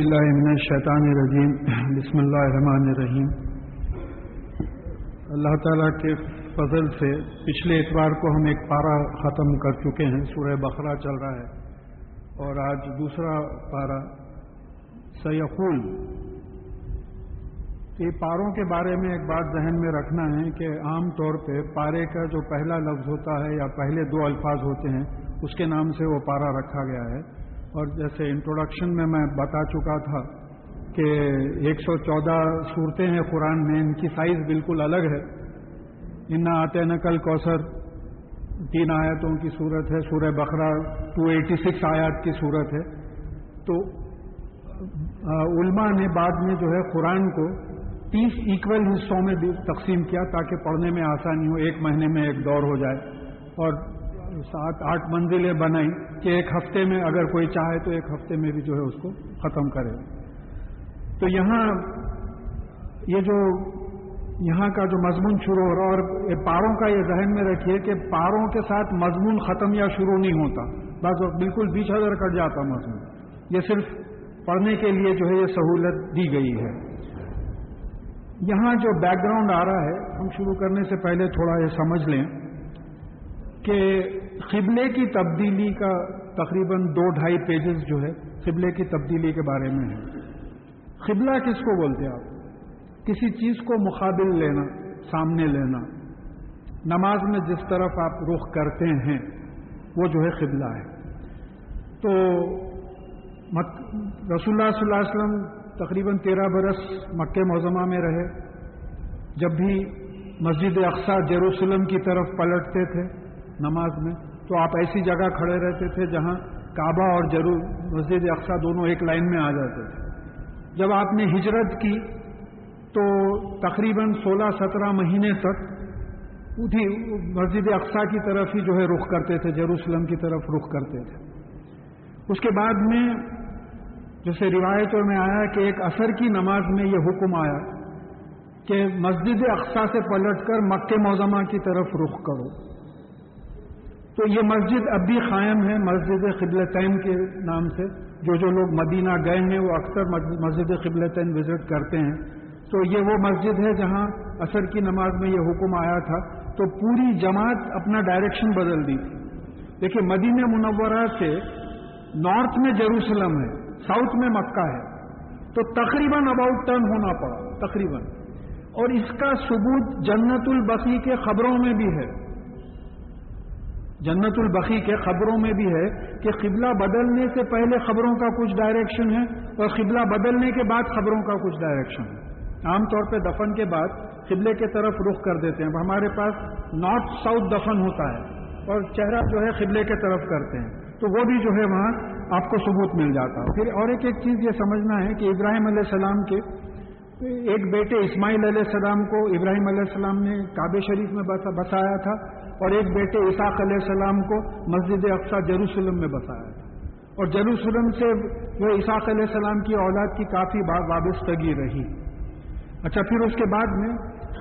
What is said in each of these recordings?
باللہ من الشیطان الرجیم۔ بسم اللہ الرحمن الرحیم۔ اللہ تعالیٰ کے فضل سے پچھلے اتوار کو ہم ایک پارا ختم کر چکے ہیں۔ سورہ بقرہ چل رہا ہے۔ اور آج دوسرا پارا سیقول۔ یہ پاروں کے بارے میں ایک بات ذہن میں رکھنا ہے کہ عام طور پہ پارے کا جو پہلا لفظ ہوتا ہے یا پہلے دو الفاظ ہوتے ہیں، اس کے نام سے وہ پارا رکھا گیا ہے۔ اور جیسے انٹروڈکشن میں میں بتا چکا تھا کہ ایک سو چودہ صورتیں ہیں قرآن میں، ان کی سائز بالکل الگ ہے۔ ان آتے نقل کوثر تین آیتوں کی صورت ہے، سورہ بقرہ ٹو ایٹی سکس آیات کی صورت ہے۔ تو علماء نے بعد میں جو ہے قرآن کو تیس ایکول حصوں میں تقسیم کیا تاکہ پڑھنے میں آسانی ہو، ایک مہینے میں ایک دور ہو جائے۔ اور سات آٹھ منزلیں بنائی کہ ایک ہفتے میں اگر کوئی چاہے تو ایک ہفتے میں بھی جو ہے اس کو ختم کرے۔ تو یہاں یہ جو یہاں کا جو مضمون شروع ہو رہا اور پاروں کا یہ ذہن میں رکھیے کہ پاروں کے ساتھ مضمون ختم یا شروع نہیں ہوتا۔ بس بالکل بیچ ہزار کٹ جاتا مضمون۔ یہ صرف پڑھنے کے لیے جو ہے یہ سہولت دی گئی ہے۔ یہاں جو بیک گراؤنڈ آ رہا ہے، ہم شروع کرنے سے پہلے تھوڑا یہ سمجھ لیں کہ قبلے کی تبدیلی کا تقریباً دو ڈھائی پیجز جو ہے، قبلے کی تبدیلی کے بارے میں ہے۔ قبلہ کس کو بولتے آپ؟ کسی چیز کو مقابل لینا، سامنے لینا۔ نماز میں جس طرف آپ رخ کرتے ہیں، وہ جو ہے قبلہ ہے۔ تو رسول اللہ صلی اللہ علیہ وسلم تقریباً تیرہ برس مکہ معظمہ میں رہے۔ جب بھی مسجد اقسا جیروسلم کی طرف پلٹتے تھے نماز میں تو آپ ایسی جگہ کھڑے رہتے تھے جہاں کعبہ اور ضرور مسجد اقسا دونوں ایک لائن میں آ جاتے تھے۔ جب آپ نے ہجرت کی تو تقریباً سولہ سترہ مہینے تک اسی مسجد اقسا کی طرف ہی جو ہے رخ کرتے تھے جیروسلم کی طرف رخ کرتے تھے۔ اس کے بعد میں جیسے روایتوں میں آیا کہ ایک اثر کی نماز میں یہ حکم آیا کہ مسجد اقسا سے پلٹ کر مکہ موزمہ کی طرف رخ کرو۔ تو یہ مسجد اب بھی قائم ہے، مسجد قبل تعین کے نام سے۔ جو جو لوگ مدینہ گئے ہیں، وہ اکثر مسجد قبل تعین وزٹ کرتے ہیں۔ تو یہ وہ مسجد ہے جہاں اثر کی نماز میں یہ حکم آیا تھا۔ تو پوری جماعت اپنا ڈائریکشن بدل دی تھی۔ دیکھیے، مدینہ منورہ سے نارتھ میں جیروسلم ہے ساؤتھ میں مکہ ہے۔ تو تقریباً اباؤٹ ٹرن ہونا پڑا، تقریباً۔ اور اس کا ثبوت جنت البقی کے خبروں میں بھی ہے۔ جنت البقی کے خبروں میں بھی ہے کہ قبلہ بدلنے سے پہلے خبروں کا کچھ ڈائریکشن ہے اور قبلہ بدلنے کے بعد خبروں کا کچھ ڈائریکشن ہے۔ عام طور پہ دفن کے بعد قبلے کی طرف رخ کر دیتے ہیں۔ ہمارے پاس نارتھ ساؤتھ دفن ہوتا ہے اور چہرہ جو ہے قبلے کی طرف کرتے ہیں۔ تو وہ بھی جو ہے وہاں آپ کو ثبوت مل جاتا ہے۔ پھر اور ایک ایک چیز یہ سمجھنا ہے کہ ابراہیم علیہ السلام کے ایک بیٹے اسماعیل علیہ السلام کو ابراہیم علیہ السلام نے کعبے شریف میں بسایا تھا۔ اور ایک بیٹے اساق علیہ السلام کو مسجد افسا جروسلم میں بسایا اور جروسلم سے وہ اساق علیہ السلام کی اولاد کی کافی وابستگی رہی۔ اچھا پھر اس کے بعد میں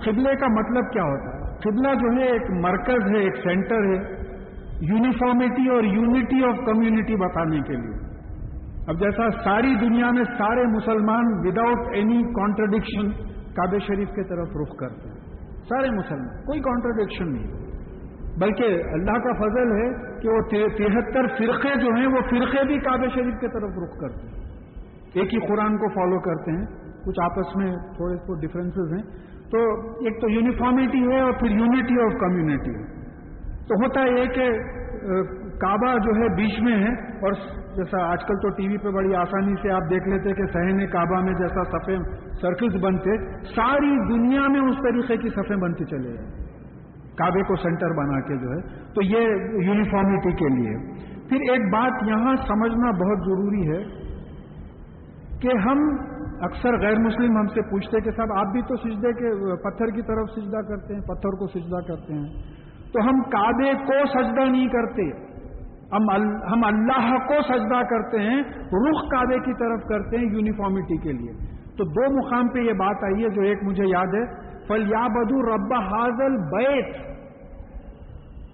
قبلے کا مطلب کیا ہوتا ہے؟ قبلہ جو ہے ایک مرکز ہے، ایک سینٹر ہے یونیفارمٹی اور یونٹی آف کمیونٹی بتانے کے لیے۔ اب جیسا ساری دنیا میں سارے مسلمان وداؤٹ اینی کانٹرڈکشن کعبے شریف کی طرف رخ کرتے ہیں۔ سارے مسلمان، کوئی کانٹرڈکشن نہیں۔ بلکہ اللہ کا فضل ہے کہ وہ تہتر فرقے جو ہیں وہ فرقے بھی کعبہ شریف کی طرف رخ کرتے ہیں۔ ایک ہی قرآن کو فالو کرتے ہیں۔ کچھ آپس میں تھوڑے تھوڑے ڈفرینسز ہیں۔ تو ایک تو یونیفارمٹی ہے اور پھر یونٹی آف کمیونٹی ہے۔ تو ہوتا ہے کہ کعبہ جو ہے بیچ میں ہے اور جیسا آج کل تو ٹی وی پہ بڑی آسانی سے آپ دیکھ لیتے کہ سہنے کعبہ میں جیسا سفید سرکلز بنتے، ساری دنیا میں اس طریقے کی صفیں بنتی چلے جائیں کعبے کو سینٹر بنا کے جو ہے، تو یہ یونیفارمٹی کے لیے۔ پھر ایک بات یہاں سمجھنا بہت ضروری ہے کہ ہم اکثر غیر مسلم ہم سے پوچھتے کہ صاحب، آپ بھی تو سجدے کے پتھر کی طرف سجدہ کرتے ہیں، پتھر کو سجدہ کرتے ہیں۔ تو ہم کعبے کو سجدہ نہیں کرتے۔ ہم اللہ کو سجدہ کرتے ہیں، رخ کعبے کی طرف کرتے ہیں یونیفارمٹی کے لیے۔ تو دو مقام پہ یہ بات آئی ہے جو ایک مجھے یاد ہے۔ فل یا بدو رب حاضل بیت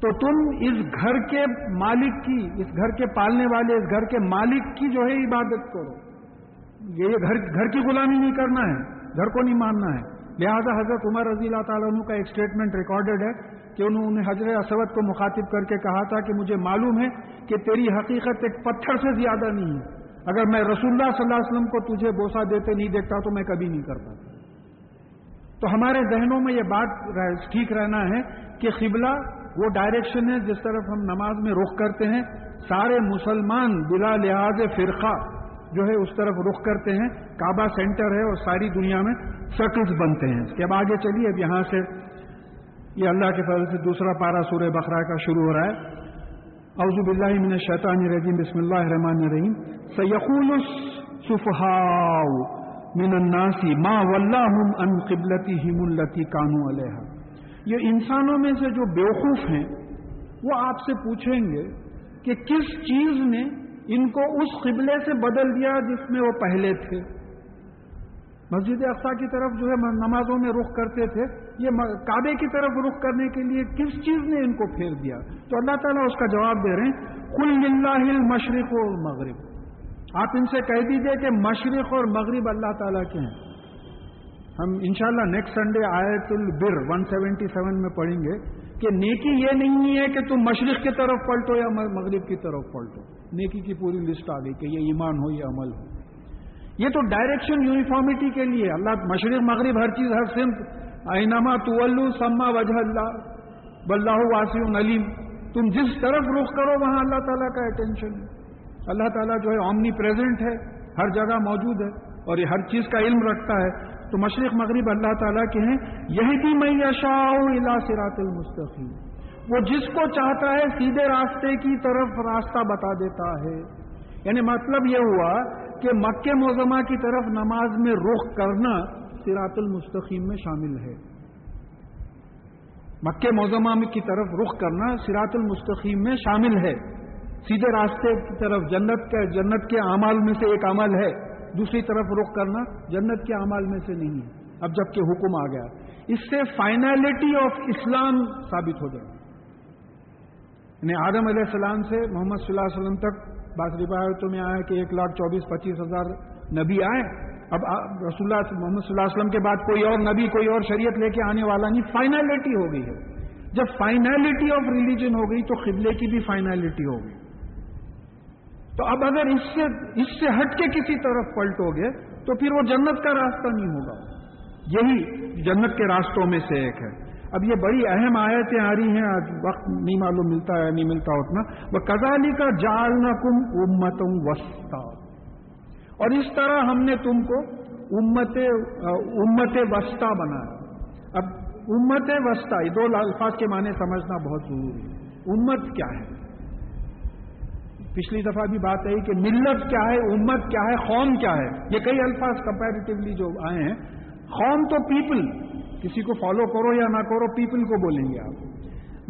تو تم اس گھر کے مالک کی، اس گھر کے پالنے والے، اس گھر کے مالک کی جو ہے عبادت کرو۔ یہ گھر گھر کی غلامی نہیں کرنا ہے، گھر کو نہیں ماننا ہے۔ لہذا حضرت عمر رضی اللہ تعالیٰ عنہ کا ایک اسٹیٹمنٹ ریکارڈڈ ہے کہ انہوں نے حضرت اسود کو مخاطب کر کے کہا تھا کہ مجھے معلوم ہے کہ تیری حقیقت ایک پتھر سے زیادہ نہیں ہے۔ اگر میں رسول اللہ صلی اللہ علیہ وسلم کو تجھے بوسا دیتے نہیں دیکھتا تو میں کبھی نہیں کرتا تو ہمارے ذہنوں میں یہ بات ٹھیک رہنا ہے کہ قبلہ وہ ڈائریکشن ہے جس طرف ہم نماز میں رخ کرتے ہیں۔ سارے مسلمان بلا لحاظ فرقہ جو ہے اس طرف رخ کرتے ہیں۔ کعبہ سینٹر ہے اور ساری دنیا میں سرکلز بنتے ہیں۔ اس کے اب آگے چلیے، اب یہاں سے یہ اللہ کے فضل سے دوسرا پارا سورہ بقرہ کا شروع ہو رہا ہے۔ اعوذ باللہ من الشیطان الرجیم، بسم اللہ الرحمن الرحیم۔ سیقول السفہاء من الناس ما ولاہم ان قبلتہم اللتی کانو علیہا۔ یہ انسانوں میں سے جو بیوقوف ہیں، وہ آپ سے پوچھیں گے کہ کس چیز نے ان کو اس قبلے سے بدل دیا جس میں وہ پہلے تھے۔ مسجد اقسا کی طرف جو ہے، نمازوں میں رخ کرتے تھے۔ یہ کعبے کی طرف رخ کرنے کے لیے کس چیز نے ان کو پھیر دیا؟ تو اللہ تعالیٰ اس کا جواب دے رہے ہیں کل اللہ مشرق اور مغرب آپ ان سے کہہ دیجیے کہ مشرق اور مغرب اللہ تعالیٰ کے ہیں۔ ہم انشاءاللہ نیکسٹ سنڈے آیت البر 177 میں پڑھیں گے کہ نیکی یہ نہیں ہے کہ تم مشرق کی طرف پلٹو یا مغرب کی طرف پلٹو۔ نیکی کی پوری لسٹ آ گئی کہ یہ ایمان ہو یا عمل ہو۔ یہ تو ڈائریکشن یونیفارمٹی کے لیے۔ اللہ مشرق، مغرب، ہر چیز، ہر سمت۔ اینما تو سما وجہ اللہ بلّہ واسی علیم۔ تم جس طرف رخ کرو، وہاں اللہ تعالیٰ کا اٹینشن ہے۔ اللہ تعالیٰ جو ہے آمنی پریزنٹ ہے، ہر جگہ موجود ہے اور یہ ہر چیز کا علم رکھتا ہے۔ تو مشرق مغرب اللہ تعالیٰ کے ہیں یہی بھی میں یشاؤ الا سرات المستقیم۔ وہ جس کو چاہتا ہے سیدھے راستے کی طرف راستہ بتا دیتا ہے۔ یعنی مطلب یہ ہوا کہ مکہ موزمہ کی طرف نماز میں رخ کرنا سراط المستقیم میں شامل ہے۔ مکہ موزمہ کی طرف رخ کرنا سراط المستقیم میں شامل ہے۔ سیدھے راستے کی طرف جنت کے جنت کے اعمال میں سے ایک عمل ہے۔ دوسری طرف رخ کرنا جنت کے اعمال میں سے نہیں ہے۔ اب جبکہ حکم آ گیا، اس سے فائنلٹی آف اسلام ثابت ہو جائے۔ یعنی آدم علیہ السلام سے محمد صلی اللہ علیہ وسلم تک بعض روایتوں میں آیا کہ ایک لاکھ چوبیس پچیس ہزار نبی آئے۔ اب رسول اللہ محمد صلی اللہ علیہ وسلم کے بعد کوئی اور نبی، کوئی اور شریعت لے کے آنے والا نہیں فائنلٹی ہو گئی ہے۔ جب فائنلٹی آف ریلیجن ہو گئی تو قبلے کی بھی فائنلٹی ہو گئی۔ تو اب اگر اس سے اس سے ہٹ کے کسی طرف پلٹو گے تو پھر وہ جنت کا راستہ نہیں ہوگا۔ یہی جنت کے راستوں میں سے ایک ہے۔ اب یہ بڑی اہم آیتیں آ رہی ہیں، آج وقت نہیں معلوم ملتا ہے نہیں ملتا اتنا۔ وہ کزالی کا جالنا کم امتوں وسطا۔ اور اس طرح ہم نے تم کو امت امت وسطا بنایا۔ اب امت وسطا یہ دو الفاظ کے معنی سمجھنا بہت ضروری ہے۔ امت کیا ہے؟ پچھلی دفعہ بھی بات ہے کہ ملت کیا ہے، امت کیا ہے، قوم کیا ہے؟ یہ کئی الفاظ کمپیریٹیولی جو آئے ہیں۔ قوم تو پیپل کسی کو فالو کرو یا نہ کرو پیپل کو بولیں گے آپ۔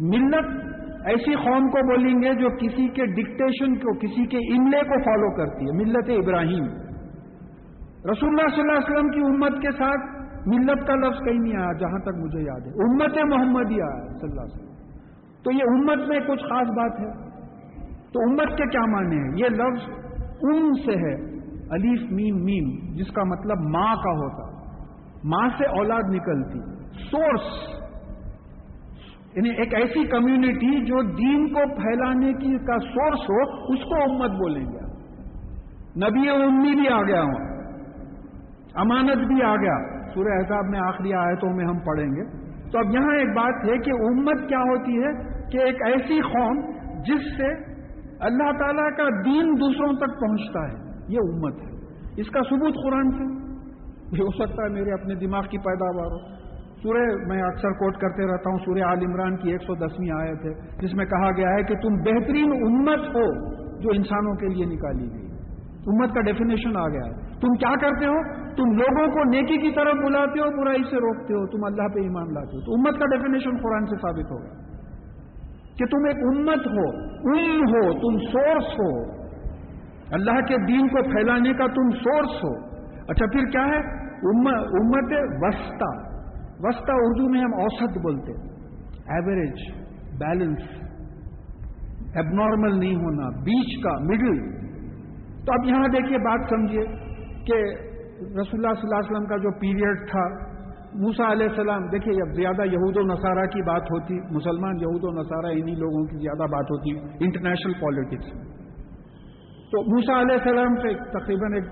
ملت ایسی قوم کو بولیں گے جو کسی کے ڈکٹیشن کو، کسی کے املے کو فالو کرتی ہے۔ ملت ابراہیم۔ رسول اللہ صلی اللہ علیہ وسلم کی امت کے ساتھ ملت کا لفظ کہیں نہیں آیا، جہاں تک مجھے یاد ہے۔ امت محمدی آیا صلی اللہ علیہ وسلم۔ تو یہ امت میں کچھ خاص بات ہے۔ تو امت کے کیا معنی ہیں؟ یہ لفظ ام سے ہے علیف میم میم، جس کا مطلب ماں کا ہوتا۔ ماں سے اولاد نکلتی۔ سورس یعنی ایک ایسی کمیونٹی جو دین کو پھیلانے کی کا سورس ہو، اس کو امت بولیں گے۔ نبی امی بھی آ گیا ہوں۔ امانت بھی آ گیا۔ سورہ احساب میں آخری آیتوں میں ہم پڑھیں گے۔ تو اب یہاں ایک بات ہے کہ امت کیا ہوتی ہے؟ کہ ایک ایسی قوم جس سے اللہ تعالیٰ کا دین دوسروں تک پہنچتا ہے۔ یہ امت ہے۔ اس کا ثبوت قرآن سے یہ ہو سکتا ہے میرے اپنے دماغ کی پیداوار ہو۔ سورہ میں اکثر کوٹ کرتے رہتا ہوں، سورہ عال عمران کی ایک سو دسویں آیت ہے، جس میں کہا گیا ہے کہ تم بہترین امت ہو جو انسانوں کے لیے نکالی گئی۔ امت کا ڈیفینیشن آ گیا ہے۔ تم کیا کرتے ہو؟ تم لوگوں کو نیکی کی طرف بلاتے ہو، برائی سے روکتے ہو، تم اللہ پہ ایمان لاتے ہو۔ تو امت کا ڈیفینیشن قرآن سے ثابت ہوگا کہ تم ایک امت ہو ام ہو، تم سورس ہو۔ اللہ کے دین کو پھیلانے کا تم سورس ہو۔ اچھا پھر کیا ہے؟ امت وسطا وسطا اردو میں ہم اوسط بولتے ایوریج بیلنس اب نارمل نہیں ہونا، بیچ کا مڈل تو اب یہاں دیکھیے، بات سمجھیے کہ رسول اللہ صلی اللہ علیہ وسلم کا جو پیریڈ تھا موسا علیہ السلام، دیکھیے اب زیادہ یہود و نصارہ کی بات ہوتی، مسلمان یہود و نصارہ انہی لوگوں کی زیادہ بات ہوتی انٹرنیشنل پالیٹکس میں تو موسا علیہ السلام سے تقریباً ایک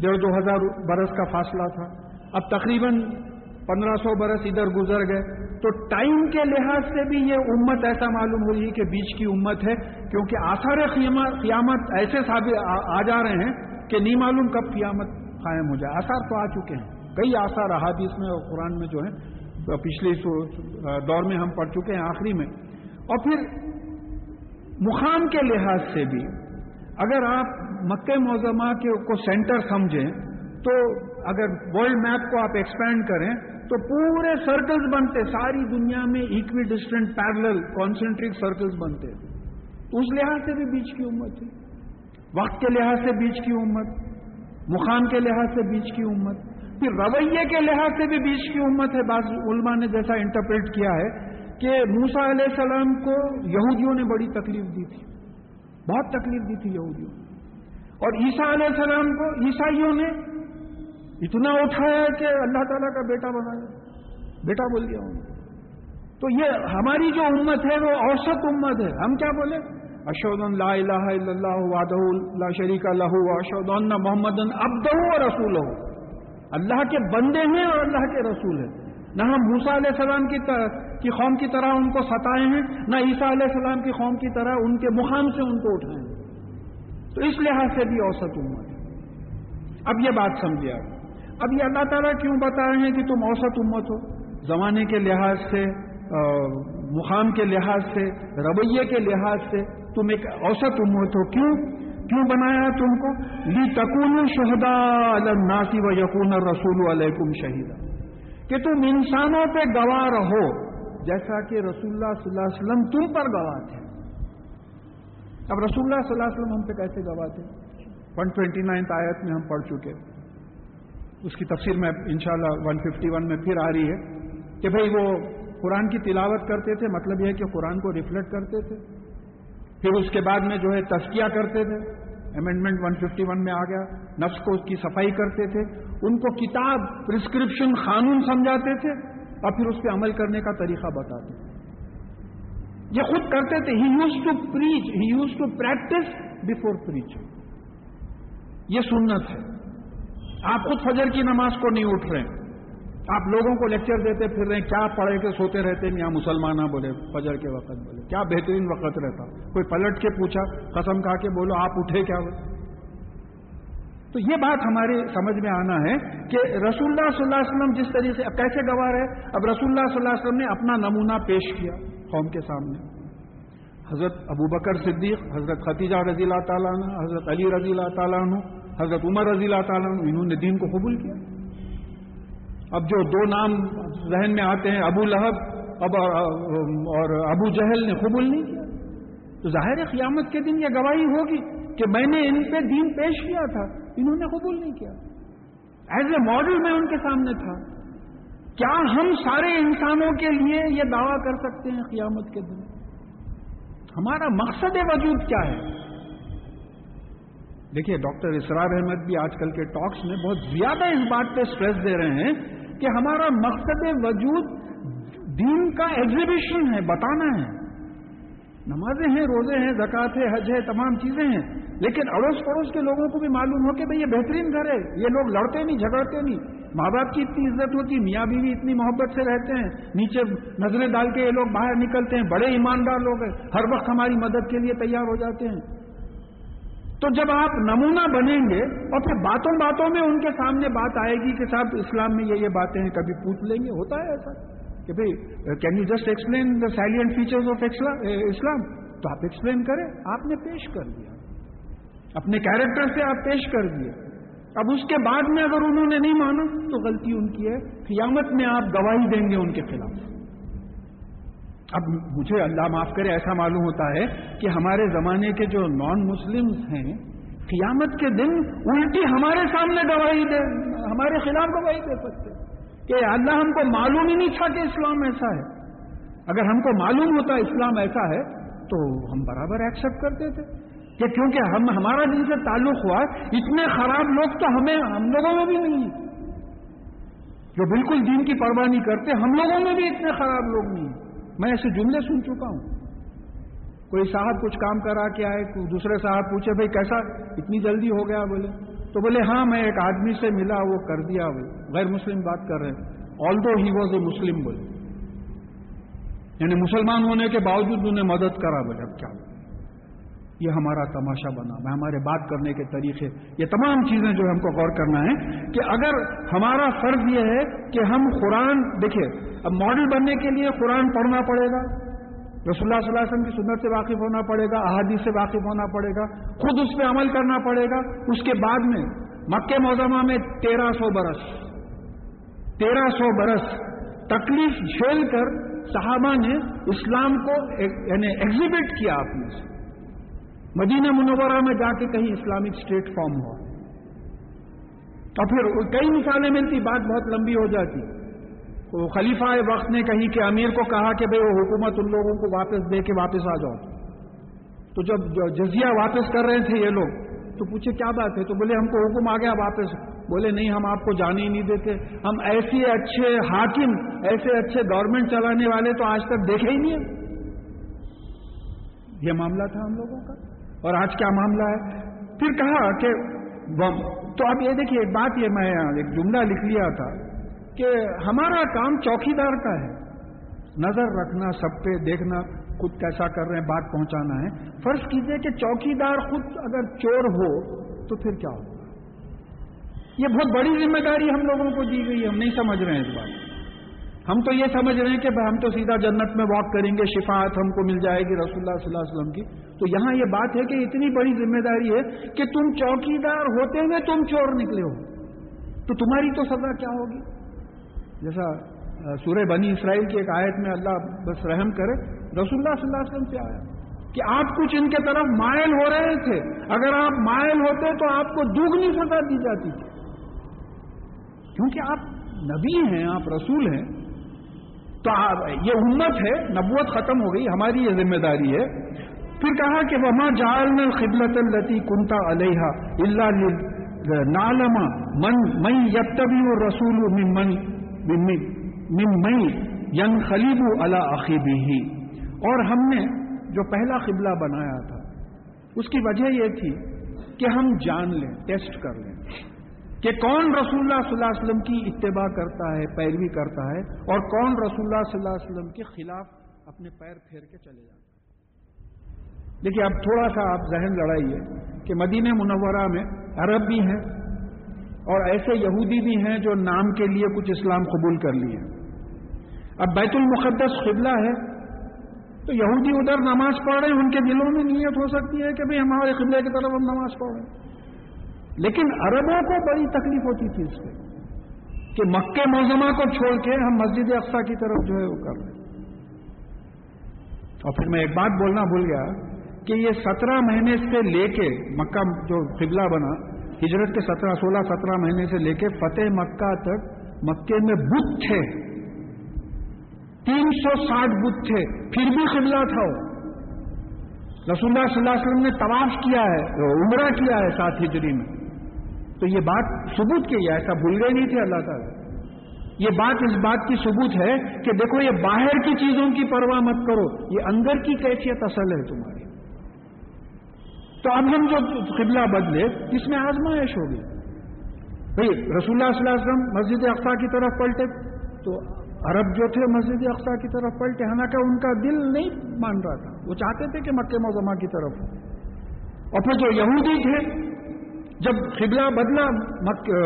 ڈیڑھ دو ہزار برس کا فاصلہ تھا، اب تقریباً پندرہ سو برس ادھر گزر گئے۔ تو ٹائم کے لحاظ سے بھی یہ امت ایسا معلوم ہوئی کہ بیچ کی امت ہے، کیونکہ آثار قیامت ایسے آ جا رہے ہیں کہ نہیں معلوم کب قیامت قائم ہو جائے۔ آثار تو آ چکے ہیں۔ کئی آثار احادیث میں اور قرآن میں جو ہے پچھلے دور میں ہم پڑھ چکے ہیں آخری میں۔ اور پھر مقام کے لحاظ سے بھی اگر آپ مکہ موزمہ کے کو سینٹر سمجھیں، تو اگر ورلڈ میپ کو آپ ایکسپینڈ کریں، تو پورے سرکلز بنتے، ساری دنیا میں equidistant parallel concentric circles بنتے۔ اس لحاظ سے بھی بیچ کی امت تھی وقت کے لحاظ سے بیچ کی امت، مقام کے لحاظ سے بیچ کی امت۔ پھر رویے کے لحاظ سے بھی بیچ کی امت ہے، بعض علماء نے جیسا انٹرپریٹ کیا ہے کہ موسا علیہ السلام کو یہودیوں نے بڑی تکلیف دی تھی۔ بہت تکلیف دی تھی یہودیوں اور عیسیٰ علیہ السلام کو عیسائیوں نے اتنا اٹھایا کہ اللہ تعالیٰ کا بیٹا بنایا۔ بیٹا بول دیا ہوں تو یہ ہماری جو امت ہے، وہ اوسط امت ہے۔ ہم کیا بولے؟ اشود لا الہ الا اللہ وادہ اللہ شریک اللہ اشود محمد ابد رسول ہو اللہ کے بندے ہیں اور اللہ کے رسول ہیں۔ نہ ہم موسا علیہ السلام کی کی قوم کی طرح ان کو ستائے ہیں، نہ عیسیٰ علیہ السلام کی قوم کی طرح ان کے مقام سے ان کو اٹھائے ہیں۔ تو اس لحاظ سے بھی اوسط امت ہے۔ اب یہ بات سمجھے آپ۔ اب یہ اللہ تعالیٰ کیوں بتا رہے ہیں کہ تم اوسط امت ہو؟ زمانے کے لحاظ سے مقام کے لحاظ سے، رویے کے لحاظ سے تم ایک اوسط امت ہو۔ کیوں؟ کیوں بنایا تم کو؟ لی تکون شہدا الناسی و یقون رسول علیکم شہیدا کہ تم انسانوں پہ گواہ رہو، جیسا کہ رسول اللہ صلی اللہ علیہ وسلم تم پر گواہ تھے۔ اب رسول اللہ صلی اللہ علیہ وسلم ہم پہ کیسے گواہ تھے؟ ون ٹوینٹی نائنتھ آیت میں ہم پڑھ چکے اس کی تفصیل میں انشاءاللہ شاء ون ففٹی ون میں پھر آ رہی ہے کہ بھائی وہ قرآن کی تلاوت کرتے تھے مطلب یہ ہے کہ قرآن کو ریفلیکٹ کرتے تھے۔ پھر اس کے بعد میں جو ہے تسکیہ کرتے تھے۔ امینڈمنٹ ون ففٹی ون میں آ گیا۔ نفس کو اس کی صفائی کرتے تھے۔ ان کو کتاب پرسکرپشن قانون سمجھاتے تھے۔ اور پھر اس پہ عمل کرنے کا طریقہ بتاتے تھے۔ یہ خود کرتے تھے۔ He used to preach he used to practice before preach یہ سنت ہے۔ آپ خود فجر کی نماز کو نہیں اٹھ رہے۔ ہیں آپ لوگوں کو لیکچر دیتے پھر رہے ہیں، کیا پڑھے کے سوتے رہتے ہیں؟ یہاں مسلمان بولے، فجر کے وقت بولے۔ کیا بہترین وقت رہتا؟ کوئی پلٹ کے پوچھا، قسم کھا کے بولو، آپ اٹھے کیا؟ تو یہ بات ہماری سمجھ میں آنا ہے کہ رسول اللہ صلی اللہ علیہ وسلم جس طریقے سے کیسے گوار ہے اب رسول اللہ صلی اللہ علیہ وسلم نے اپنا نمونہ پیش کیا قوم کے سامنے۔ حضرت ابو بکر صدیق، حضرت ختیجہ رضی اللہ تعالیٰ عنہ، حضرت علی رضی اللہ تعالیٰ عنہ، حضرت عمر رضی اللہ تعالیٰ انہوں نے دین کو قبول کیا۔ اب جو دو نام ذہن میں آتے ہیں، ابو لہب اب اور ابو جہل نے قبول نہیں کیا تو ظاہر قیامت کے دن یہ گواہی ہوگی کہ میں نے ان پہ دین پیش کیا تھا۔ انہوں نے قبول نہیں کیا۔ ایز اے ماڈل میں ان کے سامنے تھا۔ کیا ہم سارے انسانوں کے لیے یہ دعویٰ کر سکتے ہیں قیامت کے دن؟ ہمارا مقصد وجود کیا ہے؟ دیکھیے، ڈاکٹر اسرار احمد بھی آج کل کے ٹاکس میں بہت زیادہ اس بات پہ اسٹریس دے رہے ہیں کہ ہمارا مقصد وجود دین کا ایگزیبیشن ہے، بتانا ہے۔ نمازیں ہیں، روزے ہیں زکات ہے حج ہے تمام چیزیں ہیں۔ لیکن اڑوس پڑوس کے لوگوں کو بھی معلوم ہو کہ بھئی یہ بہترین گھر ہے۔ یہ لوگ لڑتے نہیں، جھگڑتے نہیں۔ ماں باپ کی اتنی عزت ہوتی میاں بیوی اتنی محبت سے رہتے ہیں۔ نیچے نظریں ڈال کے یہ لوگ باہر نکلتے ہیں۔ بڑے ایماندار لوگ ہیں۔ ہر وقت ہماری مدد کے لیے تیار ہو جاتے ہیں۔ تو جب آپ نمونہ بنیں گے اور پھر باتوں باتوں میں ان کے سامنے بات آئے گی کہ صاحب اسلام میں یہ یہ باتیں ہیں، کبھی پوچھ لیں گے، ہوتا ہے ایسا کہ بھائی can you just explain the silent features of Islam تو آپ ایکسپلین کریں، آپ نے پیش کر دیا۔ اپنے کیریکٹر سے آپ پیش کر دیے اب اس کے بعد میں اگر انہوں نے نہیں مانا، تو غلطی ان کی ہے۔ قیامت میں آپ گواہی دیں گے ان کے خلاف۔ اب مجھے اللہ معاف کرے، ایسا معلوم ہوتا ہے کہ ہمارے زمانے کے جو نان مسلم ہیں، قیامت کے دن الٹی ہمارے سامنے گواہی دے، ہمارے خلاف گواہی دے سکتے کہ اللہ ہم کو معلوم ہی نہیں تھا کہ اسلام ایسا ہے۔ اگر ہم کو معلوم ہوتا اسلام ایسا ہے، تو ہم برابر ایکسپٹ کرتے تھے۔ کہ کیونکہ ہم، ہمارا جن سے تعلق ہوا، اتنے خراب لوگ تو ہمیں، ہم لوگوں میں بھی نہیں۔ جو بالکل دین کی پرواہ نہیں کرتے، ہم لوگوں میں بھی اتنے خراب لوگ نہیں۔ میں ایسے جملے سن چکا ہوں۔ کوئی صاحب کچھ کام کرا کے آئے دوسرے صاحب پوچھے، بھائی کیسا؟ اتنی جلدی ہو گیا بولے۔ تو بولے ہاں میں ایک آدمی سے ملا، وہ کر دیا۔ غیر مسلم بات کر رہے ہیں۔ آل دو ہی واز اے مسلم بولے۔ یعنی مسلمان ہونے کے باوجود انہیں مدد کرا، بولے، اب کیا؟ یہ ہمارا تماشا بنا میں ہمارے بات کرنے کے طریقے، یہ تمام چیزیں جو ہم کو غور کرنا ہے کہ اگر ہمارا فرض یہ ہے کہ ہم قرآن دیکھیں اب ماڈل بننے کے لیے قرآن پڑھنا پڑے گا، رسول اللہ صلی اللہ علیہ وسلم کی سنت سے واقف ہونا پڑے گا، احادیث سے واقف ہونا پڑے گا، خود اس پہ عمل کرنا پڑے گا، اس کے بعد میں مکہ موزمہ میں تیرہ سو برس، تیرہ سو برس تکلیف جھیل کر صحابہ نے اسلام کو یعنی ایگزیبٹ کیا اپنے سے۔ مدینہ منورہ میں جا کے کہیں اسلامک اسٹیٹ فارم ہوا اور پھر کئی مثالیں ملتی، بات بہت لمبی ہو جاتی۔ تو خلیفہ وقت نے کہیں کہ امیر کو کہا کہ بھئی وہ حکومت ان لوگوں کو واپس دے کے واپس آ جاؤ۔ تو جب جزیہ واپس کر رہے تھے یہ لوگ، تو پوچھے کیا بات ہے؟ تو بولے ہم کو حکم آ گیا واپس۔ بولے نہیں، ہم آپ کو جانے ہی نہیں دیتے۔ ہم ایسے اچھے حاکم، ایسے اچھے گورنمنٹ چلانے والے تو آج تک دیکھے ہی نہیں یہ معاملہ تھا ہم لوگوں کا۔ اور آج کیا معاملہ ہے؟ پھر کہا کہ تو اب یہ دیکھیے، ایک بات یہ میں ایک جملہ لکھ لیا تھا کہ ہمارا کام چوکی دار کا ہے۔ نظر رکھنا، سب پہ دیکھنا، خود کیسا کر رہے ہیں، بات پہنچانا ہے۔ فرض کیجیے کہ چوکی دار خود اگر چور ہو تو پھر کیا ہوگا؟ یہ بہت بڑی ذمہ داری ہم لوگوں کو دی گئی ہے، ہم نہیں سمجھ رہے ہیں اس بات ہم تو یہ سمجھ رہے ہیں کہ ہم تو سیدھا جنت میں واک کریں گے، شفاعت ہم کو مل جائے گی رسول اللہ صلی اللہ علیہ وسلم کی۔ تو یہاں یہ بات ہے کہ اتنی بڑی ذمہ داری ہے کہ تم چوکی دار ہوتے ہوئے تم چور نکلے ہو۔ تو تمہاری تو سزا کیا ہوگی؟ جیسا سورہ بنی اسرائیل کی ایک آیت میں اللہ بس رحم کرے، رسول اللہ صلی اللہ علیہ وسلم سے آیا کہ آپ کچھ ان کے طرف مائل ہو رہے تھے۔ اگر آپ مائل ہوتے تو آپ کو دگنی سزا دی جاتی تھی۔ کیونکہ آپ نبی ہیں، آپ رسول ہیں یہ امت ہے، نبوت ختم ہو گئی، ہماری یہ ذمہ داری ہے۔ پھر کہا کہ وہاں جالن خدمت التی کنتا علیہ اللہ نالما من مئی یبتبی رسول من مئی ین خلیب اللہ اور ہم نے جو پہلا قبلہ بنایا تھا، اس کی وجہ یہ تھی کہ ہم جان لیں، ٹیسٹ کر لیں۔ کہ کون رسول اللہ صلی اللہ علیہ وسلم کی اتباع کرتا ہے، پیروی کرتا ہے اور کون رسول اللہ صلی اللہ علیہ وسلم کے خلاف اپنے پیر پھیر کے چلے جاتے دیکھیے، اب تھوڑا سا آپ ذہن لڑائیے کہ مدینہ منورہ میں عرب بھی ہیں اور ایسے یہودی بھی ہیں جو نام کے لیے کچھ اسلام قبول کر لیے۔ اب بیت المقدس قبلہ ہے، تو یہودی ادھر نماز پڑھ رہے ہیں، ان کے دلوں میں نیت ہو سکتی ہے کہ بھئی ہمارے قبلے کی طرف ہم نماز پڑھ رہے ہیں۔ لیکن عربوں کو بڑی تکلیف ہوتی تھی اس پہ کہ مکے موزمہ کو چھوڑ کے ہم مسجد اقسا کی طرف جو ہے وہ کر رہے اور پھر میں ایک بات بولنا بھول گیا کہ یہ سترہ مہینے سے لے کے مکہ جو قبلہ بنا، ہجرت کے سترہ، سولہ، سترہ مہینے سے لے کے فتح مکہ تک مکے میں بدھ تھے۔ تین سو ساٹھ بت تھے۔ پھر بھی قبلہ تھا وہ۔ رسول اللہ صلی اللہ علیہ وسلم نے طواف کیا ہے عمرہ کیا ہے ساتھ ہجری میں۔ تو یہ بات ثبوت کی ہے، ایسا بھول گئے نہیں تھے اللہ تعالیٰ۔ یہ بات اس بات کی ثبوت ہے کہ دیکھو، یہ باہر کی چیزوں کی پرواہ مت کرو، یہ اندر کی کیفیت اصل ہے تمہاری۔ تو اب ہم جو قبلہ بدلے، اس میں آزمائش ہوگی۔ بھائی، رسول اللہ صلی اللہ علیہ وسلم مسجد اقفا کی طرف پلٹے۔ تو عرب جو تھے مسجد اقسا کی طرف پلٹے۔ حالانکہ ان کا دل نہیں مان رہا تھا۔ وہ چاہتے تھے کہ مکہ موزمہ کی طرف اور پھر جو یہودی تھے جب قبلہ بدلا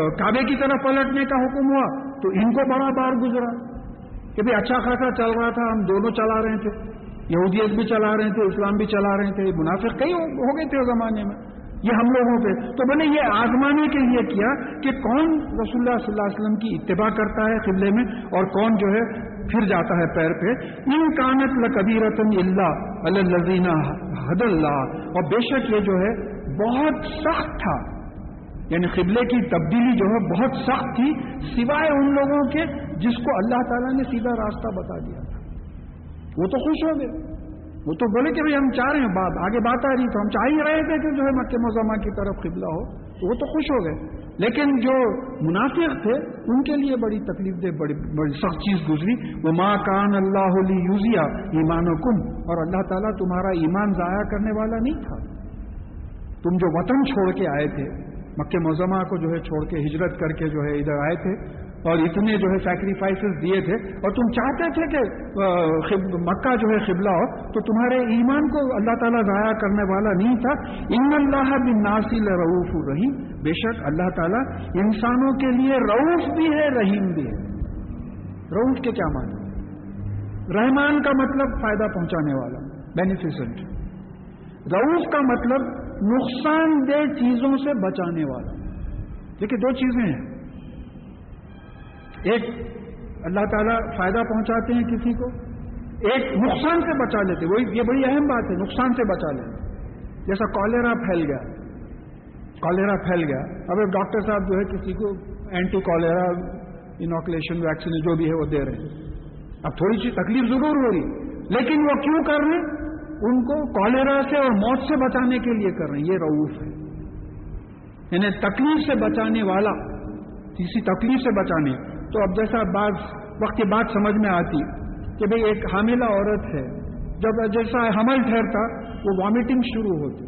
کعبے کی طرف پلٹنے کا حکم ہوا، تو ان کو بڑا بار گزرا کہ بھائی اچھا خاصا چل رہا تھا، ہم دونوں چلا رہے تھے۔ یہودیت بھی چلا رہے تھے، اسلام بھی چلا رہے تھے، منافق کئی ہو گئے تھے زمانے میں۔ یہ ہم لوگوں پہ تو میں نے یہ آزمانے کے لیے کیا کہ کون رسول اللہ صلی اللہ علیہ وسلم کی اتباع کرتا ہے قبلے میں اور کون جو ہے پھر جاتا ہے پیر پہ۔ ان کانت لبی رتن اللہ حد اللہ۔ اور بے شک یہ جو ہے بہت سخت تھا۔ یعنی قبلے کی تبدیلی جو ہے بہت سخت تھی، سوائے ان لوگوں کے جس کو اللہ تعالیٰ نے سیدھا راستہ بتا دیا تھا۔ وہ تو خوش ہو گئے۔ وہ تو بولے کہ بھائی ہم چاہ رہے ہیں، بات آگے بات آ رہی تو ہم چاہ ہی رہے تھے کہ جو ہے مکہ موزمہ کی طرف قبلہ ہو۔ تو وہ تو خوش ہو گئے۔ لیکن جو منافق تھے، ان کے لیے بڑی تکلیف دہ بڑی بڑی سخت چیز گزری۔ وہ ماں کان اللہ علی یوزیا ایمان و کم اور اللہ تعالیٰ تمہارا ایمان ضائع کرنے والا نہیں تھا۔ تم جو وطن چھوڑ کے آئے تھے مکہ موزمہ کو جو ہے چھوڑ کے ہجرت کر کے جو ہے ادھر آئے تھے اور اتنے جو ہے سیکریفائسز دیے تھے۔ اور تم چاہتے تھے کہ مکہ جو ہے قبلہ ہو، تو تمہارے ایمان کو اللہ تعالیٰ ضائع کرنے والا نہیں تھا۔ ان اللہ بن ناصل رعوف الرحیم بے شک اللہ تعالیٰ انسانوں کے لیے رعوف بھی ہے، رحیم بھی ہے۔ رعوف کے کیا معنی؟ رحمان کا مطلب فائدہ پہنچانے والا بینیفیسنٹ رعوف کا مطلب نقصان دہ چیزوں سے بچانے والا۔ دیکھیے دو چیزیں ہیں۔ ایک اللہ تعالیٰ فائدہ پہنچاتے ہیں کسی کو، ایک نقصان سے بچا لیتے وہی، یہ بڑی اہم بات ہے، نقصان سے بچا لیتے جیسا کالرا پھیل گیا، کالرا پھیل گیا۔ اب ایک ڈاکٹر صاحب جو ہے، کسی کو اینٹی کالرا انوکولیشن ویکسین جو بھی ہے، وہ دے رہے ہیں۔ اب تھوڑی سی تکلیف ضرور ہو رہی، لیکن وہ کیوں کر رہے؟ ہیں ان کو کالرا سے اور موت سے بچانے کے لیے کر رہے ہیں، یہ روف ہے۔ یعنی تکلیف سے بچانے والا، کسی تکلیف سے بچانے۔ تو اب جیسا بعض وقت کے بعد سمجھ میں آتی کہ بھئی ایک حاملہ عورت ہے، جب جیسا حمل ٹھہرتا، وہ وامٹنگ شروع ہوتی۔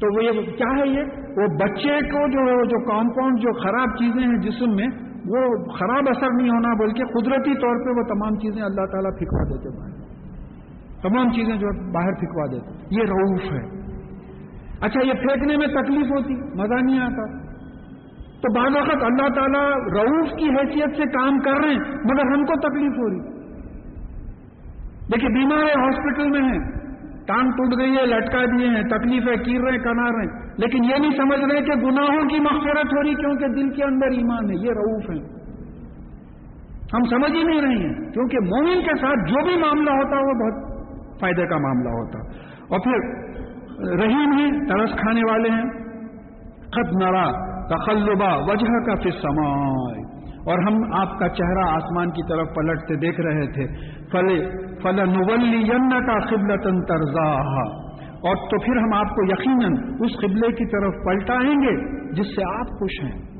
تو وہ یہ کیا ہے یہ؟ وہ بچے کو جو ہے، جو کمپاؤنڈ جو خراب چیزیں ہیں جسم میں، وہ خراب اثر نہیں ہونا، بلکہ قدرتی طور پہ وہ تمام چیزیں اللہ تعالیٰ پھکوا دیتے باہر تمام چیزیں جو باہر پھکوا دیتے یہ روف ہے۔ اچھا یہ پھینکنے میں تکلیف ہوتی، مزہ نہیں آتا۔ تو بعض وقت اللہ تعالیٰ روف کی حیثیت سے کام کر رہے ہیں، مگر ہم کو تکلیف ہو رہی۔ دیکھیے، بیمار ہے، ہاسپٹل میں ہیں۔ ٹانگ ٹوٹ گئی ہے، لٹکا دیے ہیں، تکلیف ہے، کیر رہے، کنا رہے۔ لیکن یہ نہیں سمجھ رہے کہ گناہوں کی مغفرت ہو رہی، کیونکہ دل کے اندر ایمان ہے۔ یہ روف ہے ہم سمجھ ہی نہیں رہے ہیں، کیونکہ مومن کے ساتھ جو بھی معاملہ ہوتا ہے وہ بہت فائدے کا معاملہ ہوتا۔ اور پھر رحیم ہیں، ترس کھانے والے ہیں۔ خط نرا تخلبا وجہ کا پھر سمائے اور ہم آپ کا چہرہ آسمان کی طرف پلٹتے دیکھ رہے تھے۔ فل فل نولی کا قبلتن ترزا اور تو پھر ہم آپ کو یقیناً اس قبلے کی طرف پلٹائیں گے جس سے آپ خوش ہیں۔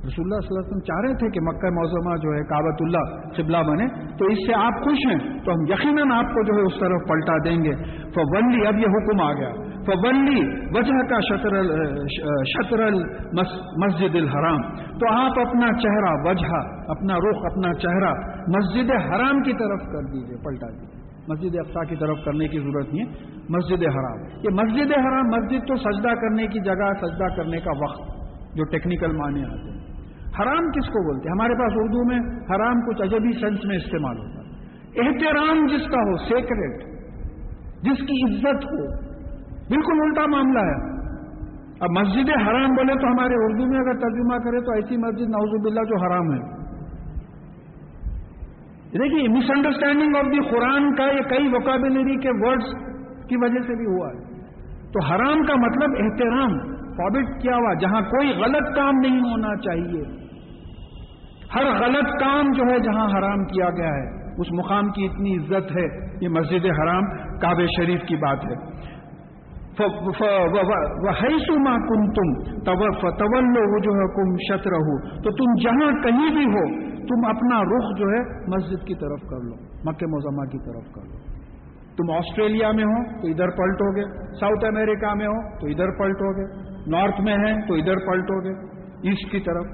رسول اللہ صلی اللہ علیہ وسلم چاہ رہے تھے کہ مکہ موزمہ جو ہے کابت اللہ قبلہ بنے، تو اس سے آپ خوش ہیں، تو ہم یقیناً آپ کو جو ہے اس طرف پلٹا دیں گے۔ فلی اب یہ حکم آ گیا۔ فلی وجہ کا شطر شطر مسجد الحرام۔ تو آپ اپنا چہرہ، وجہ، اپنا رخ، اپنا چہرہ مسجد حرام کی طرف کر دیجیے پلٹا دیجیے مسجد افسا کی طرف کرنے کی ضرورت نہیں ہے، مسجد حرام۔ یہ مسجد حرام، مسجد تو سجدہ کرنے کی جگہ، سجدہ کرنے کا وقت، جو ٹیکنیکل معنی آتے ہیں۔ حرام کس کو بولتے ہیں؟ ہمارے پاس اردو میں حرام کچھ عجبی سینس میں استعمال ہوتا ہے۔ احترام جس کا ہو سیکریٹ جس کی عزت ہو، بالکل الٹا معاملہ ہے۔ اب مسجد حرام بولے تو ہمارے اردو میں اگر ترجمہ کرے تو ایسی مسجد نوزب اللہ جو حرام ہے۔ دیکھیے مس انڈرسٹینڈنگ آف دی قرآن کا یہ کئی وکابلری کے ورڈز کی وجہ سے بھی ہوا ہے۔ تو حرام کا مطلب احترام۔ فابٹ کیا ہوا، جہاں کوئی غلط کام نہیں ہونا چاہیے۔ ہر غلط کام جو ہے جہاں حرام کیا گیا ہے، اس مقام کی اتنی عزت ہے، یہ مسجد حرام، کعبہ شریف کی بات ہے۔ ماں کم تم طول جو ہے کم شت رہو تو تم جہاں کہیں بھی ہو، تم اپنا رخ جو ہے مسجد کی طرف کر لو، مکہ مزمہ کی طرف کر لو۔ تم آسٹریلیا میں ہو تو ادھر پلٹو گے، ساؤتھ امریکہ میں ہو تو ادھر پلٹو گے۔ نارتھ میں ہے تو ادھر پلٹو گے، ایسٹ کی طرف۔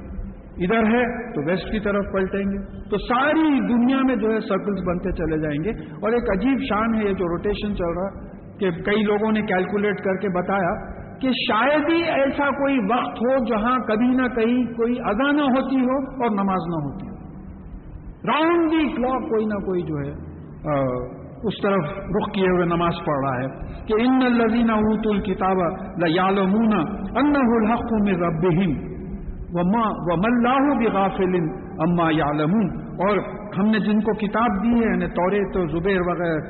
ادھر ہے تو ویسٹ کی طرف پلٹیں گے۔ تو ساری دنیا میں جو ہے سرکلز بنتے چلے جائیں گے۔ اور ایک عجیب شان ہے یہ جو روٹیشن چل رہا کہ کئی لوگوں نے کیلکولیٹ کر کے بتایا کہ شاید ہی ایسا کوئی وقت ہو جہاں کبھی نہ کہیں کوئی ادا نہ ہوتی ہو اور نماز نہ ہوتی۔ ہو راؤنڈ دی کلاک کوئی نہ کوئی جو ہے اس طرف رخ کیے ہوئے نماز پڑھ رہا ہے کہ ان الزین اوت الکتاب یالمون ان الحق میں رب و ملاح بغافل اما یعلمون۔ اور ہم نے جن کو کتاب دی ہے یعنی تورے تو زبیر وغیرہ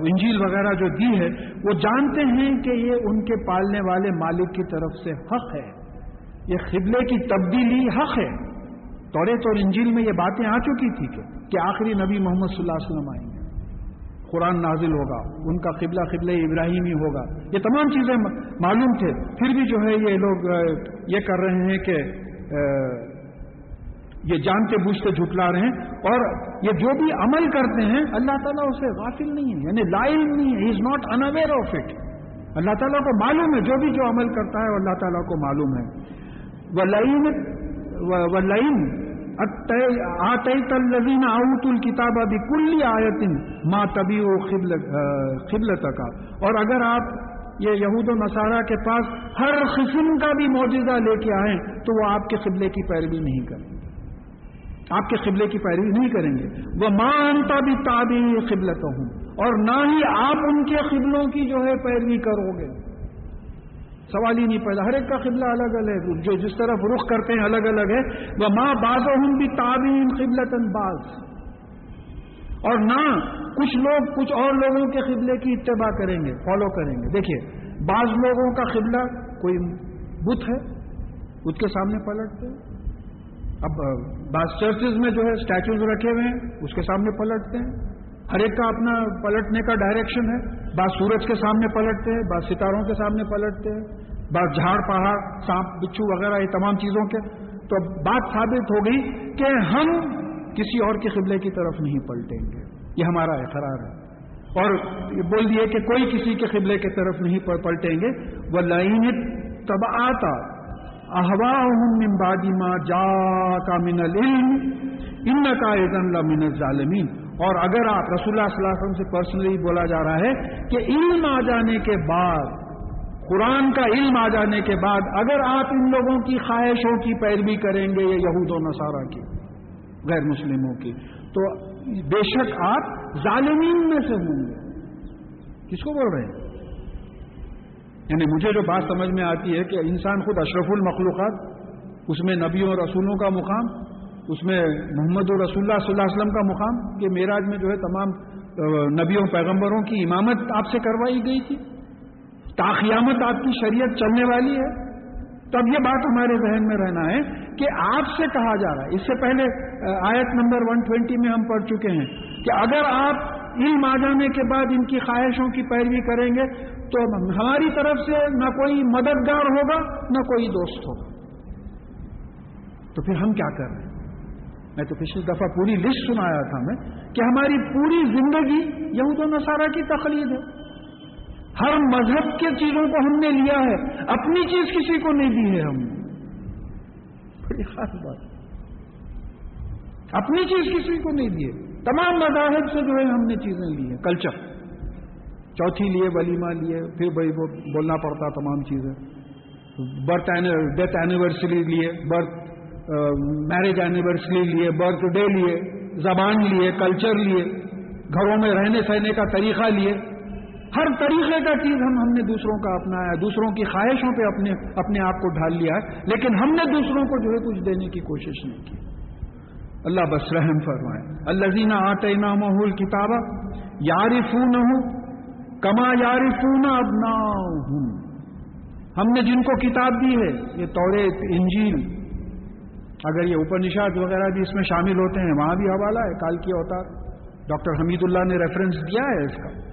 انجیل وغیرہ جو دی ہے، وہ جانتے ہیں کہ یہ ان کے پالنے والے مالک کی طرف سے حق ہے۔ یہ قبلے کی تبدیلی حق ہے۔ تورے تو انجیل میں یہ باتیں آ چکی تھی کہ آخری نبی محمد صلی اللہ علیہ وسلم آئیں گے۔ قرآن نازل ہوگا، ان کا قبلہ قبل ابراہیمی ہوگا۔ یہ تمام چیزیں معلوم تھے۔ پھر بھی جو ہے یہ لوگ یہ کر رہے ہیں کہ یہ جانتے بوجھتے جھٹلا رہے ہیں اور یہ جو بھی عمل کرتے ہیں، اللہ تعالیٰ اسے غافل نہیں ہے یعنی لائن نہیں ہے۔ Is not unaware of it اللہ تعالیٰ کو معلوم ہے، جو بھی جو عمل کرتا ہے اللہ تعالیٰ کو معلوم ہے۔ وہ لائن وہ لائن آتیت الذین آؤت الکتاب ابھی کلی آیتن ماں تبھی وہ قبلت کا اور اگر آپ یہ یہود و نصارہ کے پاس ہر قسم کا بھی معجزہ لے کے آئیں، تو وہ آپ کے قبلے کی پیروی نہیں کریں آپ کے قبلے کی پیروی نہیں کریں گے۔ وہ ماں انتا بھی تابی قبلت ہوں اور نہ ہی آپ ان کے قبلوں کی جو ہے پیروی کرو گے۔ سوال ہی نہیں پیدا، ہر ایک کا قبلہ الگ الگ ہے۔ جو جس طرف رخ کرتے ہیں الگ الگ ہے۔ وہ ماں باز ہوں بھی تعبین قبلت باز اور نہ کچھ لوگ کچھ اور لوگوں کے قبلے کی اتباع کریں گے فالو کریں گے۔ دیکھیے، بعض لوگوں کا قبلہ کوئی بت ہے، بت کے سامنے پلٹتے اب بعض چرچز میں جو ہے اسٹیچوز رکھے ہوئے ہیں، اس کے سامنے پلٹتے ہیں۔ ہر ایک کا اپنا پلٹنے کا ڈائریکشن ہے۔ بعض سورج کے سامنے پلٹتے ہیں، بعض ستاروں کے سامنے پلٹتے ہیں، بعض جھاڑ، پہاڑ، سانپ، بچھو وغیرہ، یہ تمام چیزوں کے۔ تو بات ثابت ہو گئی کہ ہم کسی اور کے قبلے کی طرف نہیں پلٹیں گے۔ یہ ہمارا اقرار ہے۔ اور بول دیے کہ کوئی کسی کے قبلے کی طرف نہیں پلٹیں گے۔ وہ لائن تب آتا احوا من ماں جا کا من العلم ان کا من ظالمین اور اگر آپ رسول اللہ صلی اللہ علیہ وسلم سے پرسنلی بولا جا رہا ہے کہ علم آ جانے کے بعد، قرآن کا علم آ جانے کے بعد اگر آپ ان لوگوں کی خواہشوں کی پیروی کریں گے، یہ یہود و نصارہ کی، غیر مسلموں کی، تو بے شک آپ ظالمین میں سے ہوں گے۔ کس کو بول رہے ہیں؟ یعنی مجھے جو بات سمجھ میں آتی ہے کہ انسان خود اشرف المخلوقات، اس میں نبیوں اور رسولوں کا مقام اس میں محمد رسول اللہ صلی اللہ علیہ وسلم کا مقام کہ میراج میں جو ہے تمام نبیوں، پیغمبروں کی امامت آپ سے کروائی گئی تھی۔ تاخیامت آپ کی شریعت چلنے والی ہے۔ تب یہ بات ہمارے ذہن میں رہنا ہے کہ آپ سے کہا جا رہا ہے۔ اس سے پہلے آیت نمبر 120 میں ہم پڑھ چکے ہیں کہ اگر آپ علم آ جانے کے بعد ان کی خواہشوں کی پیروی کریں گے تو ہماری طرف سے نہ کوئی مددگار ہوگا، نہ کوئی دوست ہوگا۔ تو پھر ہم کیا کر رہے ہیں؟ میں تو پچھلی دفعہ پوری لسٹ سنایا تھا میں کہ ہماری پوری زندگی یہود و نصارہ کی تقلید ہے۔ ہر مذہب کے چیزوں کو ہم نے لیا ہے، اپنی چیز کسی کو نہیں دی ہے ہم۔ بڑی خاص بات۔ اپنی چیز کسی کو نہیں دی ہے۔ تمام مذاہب سے جو ہے ہم نے چیزیں لی ہیں۔ کلچر چوتھی لیے ولیمہ لیے پھر بھائی وہ بولنا پڑتا تمام چیزیں۔ برتھ ڈیتھ اینیورسری لیے برتھ میرج اینیورسری لیے برتھ ڈے لیے، زبان لیے کلچر لیے، گھروں میں رہنے سہنے کا طریقہ لیے۔ ہر طریقے کا چیز ہم ہم نے دوسروں کا اپنایا، دوسروں کی خواہشوں پہ اپنے اپنے آپ کو ڈھال لیا ہے۔ لیکن ہم نے دوسروں کو جو ہے کچھ دینے کی کوشش نہیں کی۔ اللہ بس رحم فرمائے۔ اللہ زینہ آتے نام کتاب یارفون ہوں کما یارفون اب ہم نے جن کو کتاب دی ہے، یہ توریت انجیل اگر یہ اوپنشاد وغیرہ بھی اس میں شامل ہوتے ہیں، وہاں بھی حوالہ ہے، کال کی اوتار۔ ڈاکٹر حمید اللہ نے ریفرنس دیا ہے اس کا۔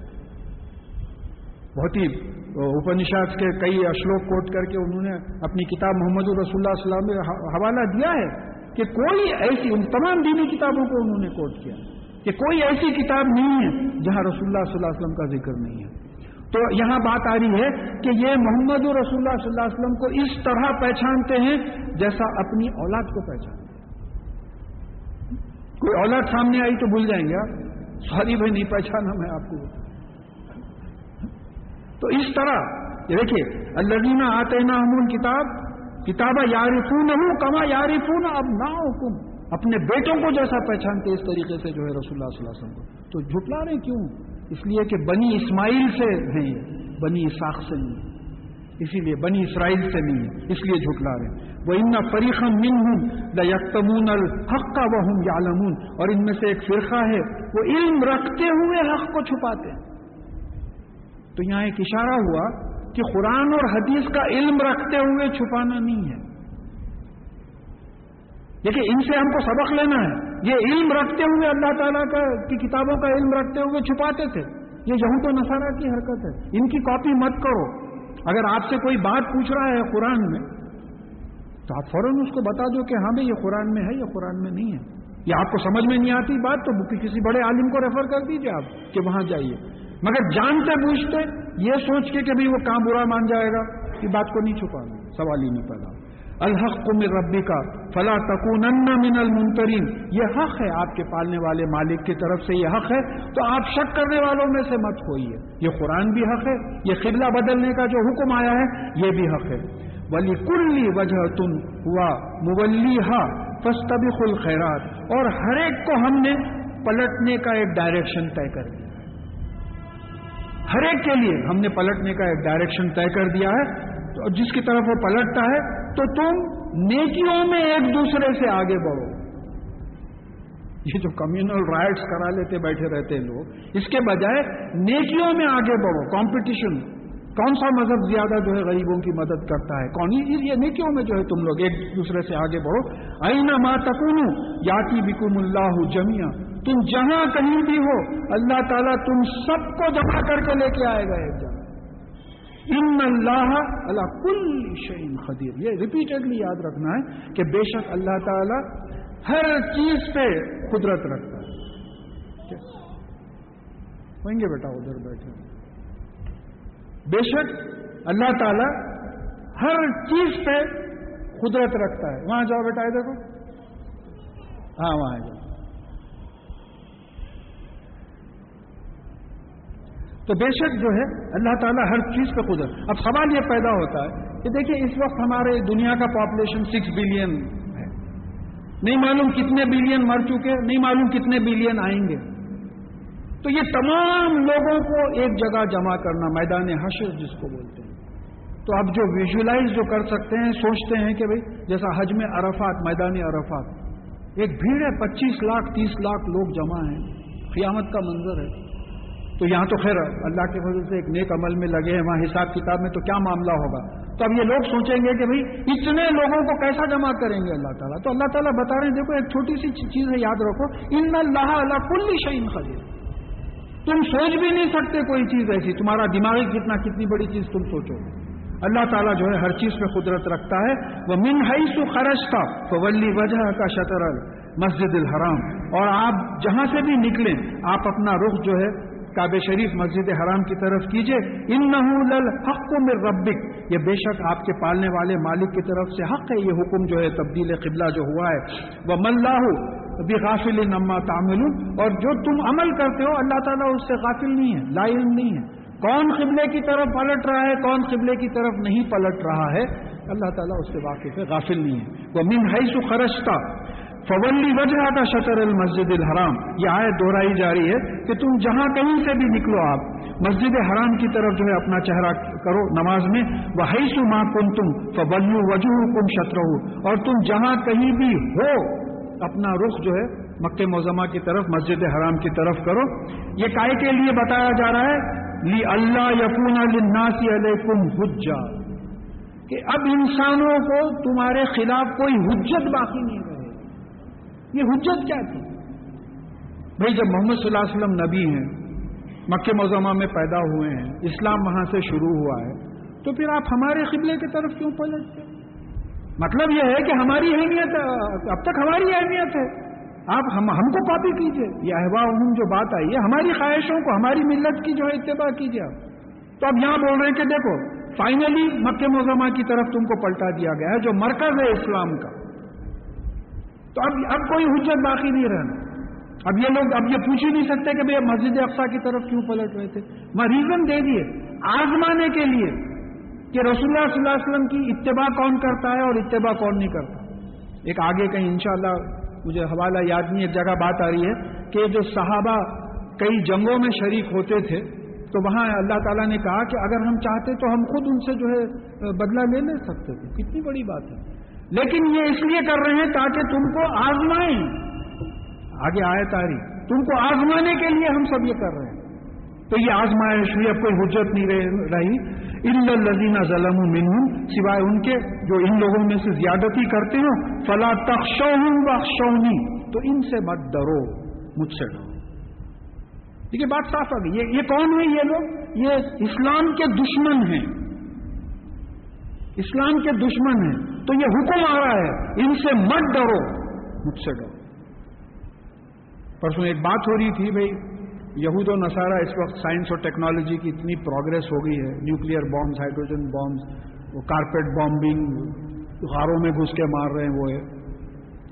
بہت ہی اوپنشاد کے کئی اشلوک کوٹ کر کے انہوں نے اپنی کتاب محمد الرسول اللہ وسلم میں حوالہ دیا ہے کہ کوئی ایسی، ان تمام دینی کتابوں کو انہوں نے کوٹ کیا کہ کوئی ایسی کتاب نہیں ہے جہاں رسول اللہ صلی اللہ علیہ وسلم کا ذکر نہیں ہے۔ تو یہاں بات آ رہی ہے کہ یہ محمد رسول اللہ صلی اللہ علیہ وسلم کو اس طرح پہچانتے ہیں جیسا اپنی اولاد کو پہچانتے کوئی اولاد سامنے آئی تو بھول جائیں گے آپ۔ سوری بھائی، نہیں پہچانا میں آپ کو۔ تو اس طرح، یہ دیکھیے اللہ آتے نا ہم کتاب کتابہ یارفون ہوں کما یارفون اب نہ حکم اپنے بیٹوں کو جیسا پہچانتے اس طریقے سے جو ہے رسول اللہ صلی اللہ علیہ وسلم کو۔ تو جھٹلا رہے کیوں؟ اس لیے کہ بنی اسماعیل سے ہیں بنی اساق سے نہیں۔ اسی لیے بنی اسرائیل سے نہیں، اس لیے جھٹلا رہے وہ ان فریقم من ہوں دا یکتمون الحق کا وہ ہوں یالمون اور ان میں سے ایک فرقہ ہے، وہ علم رکھتے ہوئے حق کو چھپاتے ہیں۔ تو یہاں ایک اشارہ ہوا کہ قرآن اور حدیث کا علم رکھتے ہوئے چھپانا نہیں ہے۔ دیکھیے ان سے ہم کو سبق لینا ہے۔ یہ علم رکھتے ہوئے اللہ تعالیٰ کا کی کتابوں کا علم رکھتے ہوئے چھپاتے تھے۔ یہ یہود و نصارہ کی حرکت ہے۔ ان کی کاپی مت کرو۔ اگر آپ سے کوئی بات پوچھ رہا ہے قرآن میں، تو آپ فوراً اس کو بتا دو کہ ہاں بھائی، یہ قرآن میں ہے یا قرآن میں نہیں ہے۔ یا آپ کو سمجھ میں نہیں آتی بات، تو کسی بڑے عالم کو ریفر کر دیجیے آپ کہ وہاں جائیے۔ مگر جانتے پوچھتے یہ سوچ کے کہ وہ کہاں برا مان جائے گا، یہ بات کو نہیں چھپانا سوال ہی نہیں پیدا الحق من ربی کا فلا تکون من المنترین یہ حق ہے آپ کے پالنے والے مالک کی طرف سے یہ حق ہے، تو آپ شک کرنے والوں میں سے مت ہوئیے یہ قرآن بھی حق ہے، یہ قبلہ بدلنے کا جو حکم آیا ہے، یہ بھی حق ہے۔ ولی کلی وجہ تم ہوا مغلی ہا فستبق الخیرات اور ہر ایک کو ہم نے پلٹنے کا ایک ڈائریکشن طے کر دیا۔ ہر ایک کے لیے ہم نے پلٹنے کا ایک ڈائریکشن طے کر دیا ہے۔ جس کی طرف وہ پلٹتا ہے تو تم نیکیوں میں ایک دوسرے سے آگے بڑھو۔ یہ جو کمیونل رائٹس کرا لیتے بیٹھے رہتے لوگ، اس کے بجائے نیکیوں میں آگے بڑھو۔ کمپٹیشن کون سا مذہب زیادہ جو ہے غریبوں کی مدد کرتا ہے؟ کون؟ یہ نیکیوں میں جو ہے تم لوگ ایک دوسرے سے آگے بڑھو۔ آئینہ ماں تکون یاتی بکم اللہ جمیا تم جہاں کہیں بھی ہو، اللہ تعالیٰ تم سب کو جمع کر کے لے کے آئے گا ایک جگہ۔ ان اللہ اللہ کل شعین خدیر یہ ریپیٹڈلی یاد رکھنا ہے کہ بے شک اللہ تعالیٰ ہر چیز پہ قدرت رکھتا ہے۔ ہوئیں گے بیٹا ادھر بیٹھے۔ بے شک اللہ تعالیٰ ہر چیز پہ قدرت رکھتا ہے۔ وہاں جاؤ بیٹا دیکھو ہاں وہاں جاؤ۔ تو بے شک جو ہے اللہ تعالیٰ ہر چیز پہ قدرت۔ اب سوال یہ پیدا ہوتا ہے کہ دیکھیے اس وقت ہمارے دنیا کا پاپولیشن سکس بلین ہے۔ نہیں معلوم کتنے بلین مر چکے، نہیں معلوم کتنے بلین آئیں گے۔ تو یہ تمام لوگوں کو ایک جگہ جمع کرنا، میدان حشر جس کو بولتے ہیں۔ تو اب جو ویژلائز جو کر سکتے ہیں، سوچتے ہیں کہ بھئی جیسا حج میں عرفات، میدان عرفات، ایک بھیڑ ہے، پچیس لاکھ، تیس لاکھ لوگ جمع ہیں۔ قیامت کا منظر ہے۔ تو یہاں تو خیر اللہ کے فضل سے ایک نیک عمل میں لگے ہیں، وہاں حساب کتاب میں تو کیا معاملہ ہوگا؟ تو اب یہ لوگ سوچیں گے کہ بھائی، اتنے لوگوں کو کیسا جمع کریں گے اللہ تعالیٰ؟ تو اللہ تعالیٰ بتا رہے ہیں، دیکھو ایک چھوٹی سی چیز ہے، یاد رکھو، ان اللہ اللہ کل شعین خدیر تم سوچ بھی نہیں سکتے کوئی چیز ایسی، تمہارا دماغی کتنا کتنی بڑی چیز تم سوچو۔ اللہ تعالیٰ جو ہے، ہر چیز پہ قدرت رکھتا ہے۔ وہ من ہائی سو خرچ تھا تو ولی وجہ کا شطر مسجد الحرام۔ اور آپ جہاں سے بھی نکلیں، آپ اپنا رخ جو ہے کعب شریف مسجد حرام کی طرف کیجیے ان نہ حق میں ربک۔ یہ بے شک آپ کے پالنے والے مالک کی طرف سے حق ہے، یہ حکم جو ہے، تبدیل قبلہ جو ہوا ہے۔ وہ ملاح بھی غافل نما تعمل اور جو تم عمل کرتے ہو، اللہ تعالیٰ اس سے غافل نہیں ہے، لا علم نہیں ہے۔ کون قبلے کی طرف پلٹ رہا ہے، کون قبلے کی طرف نہیں پلٹ رہا ہے؟ اللہ تعالیٰ اس سے واقف ہے، غافل نہیں ہے۔ وہ من ہے سو خرچتا فولی وجہ کا شطر المسجد الحرام۔ یہ آئے دہرائی جا رہی ہے کہ تم جہاں کہیں سے بھی نکلو آپ، مسجد حرام کی طرف جو ہے اپنا چہرہ کرو نماز میں وہ سو ماں کن تم فولو وجوہ کم شطر اور تم جہاں کہیں بھی ہو، اپنا رخ جو ہے مکہ موزمہ کی طرف، مسجد حرام کی طرف کرو۔ یہ کائے کے لیے بتایا جا رہا ہے، لی اللہ یقون الناسی علیکم حجا کہ اب انسانوں کو تمہارے خلاف کوئی حجت باقی نہیں رہے یہ حجت کیا تھی؟ بھائی جب محمد صلی اللہ علیہ وسلم نبی ہیں، مکہ مزمہ میں پیدا ہوئے ہیں، اسلام وہاں سے شروع ہوا ہے، تو پھر آپ ہمارے قبلے کی طرف کیوں پلٹتے مطلب یہ ہے کہ ہماری اہمیت، اب تک ہماری اہمیت ہے۔ آپ ہم ہم کو کاپی کیجیے۔ یہ احوا جو بات آئی ہے ہماری خواہشوں کو، ہماری ملت کی جو ہے اتباع کیجیے آپ۔ تو اب یہاں بول رہے ہیں کہ دیکھو فائنلی مکہ مزمہ کی طرف تم کو پلٹا دیا گیا ہے، جو مرکز ہے اسلام کا۔ تو اب اب کوئی حجت باقی نہیں رہنا۔ اب یہ لوگ اب یہ پوچھ ہی نہیں سکتے کہ بھائی مسجد افسا کی طرف کیوں پلٹ رہے تھے۔ میں ریزن دے دیے آزمانے کے لیے کہ رسول اللہ صلی اللہ علیہ وسلم کی اتباع کون کرتا ہے اور اتباع کون نہیں کرتا۔ ایک آگے کہیں انشاءاللہ مجھے حوالہ یاد نہیں، ایک جگہ بات آ رہی ہے کہ جو صحابہ کئی جنگوں میں شریک ہوتے تھے، تو وہاں اللہ تعالیٰ نے کہا کہ اگر ہم چاہتے تو ہم خود ان سے جو ہے بدلہ لے لے سکتے تھے۔ کتنی بڑی بات ہے۔ لیکن یہ اس لیے کر رہے ہیں تاکہ تم کو آزمائیں۔ آگے آئے تاری تم کو آزمانے کے لیے ہم سب یہ کر رہے ہیں۔ تو یہ آزمائش ہوئی اب کوئی حجت نہیں رہی۔ ان لذینہ ظلم منہم سوائے ان کے جو ان لوگوں میں سے زیادتی کرتے ہو فلا تخشو بخشونی تو ان سے مت ڈرو، مجھ سے ڈرو۔ دیکھیے بات صاف آ گئی۔ یہ کون ہے یہ لوگ؟ یہ اسلام کے دشمن ہیں۔ اسلام کے دشمن ہیں۔ تو یہ حکم آ رہا ہے، ان سے مت ڈرو، مجھ سے ڈرو۔ پرسوں ایک بات ہو رہی تھی بھائی، یہود و نصارہ اس وقت سائنس اور ٹیکنالوجی کی اتنی پروگرس ہو گئی ہے۔ نیوکلیر بامز، ہائیڈروجن بامز، وہ کارپیٹ بامبنگ، غاروں میں گھس کے مار رہے ہیں وہ۔ ہے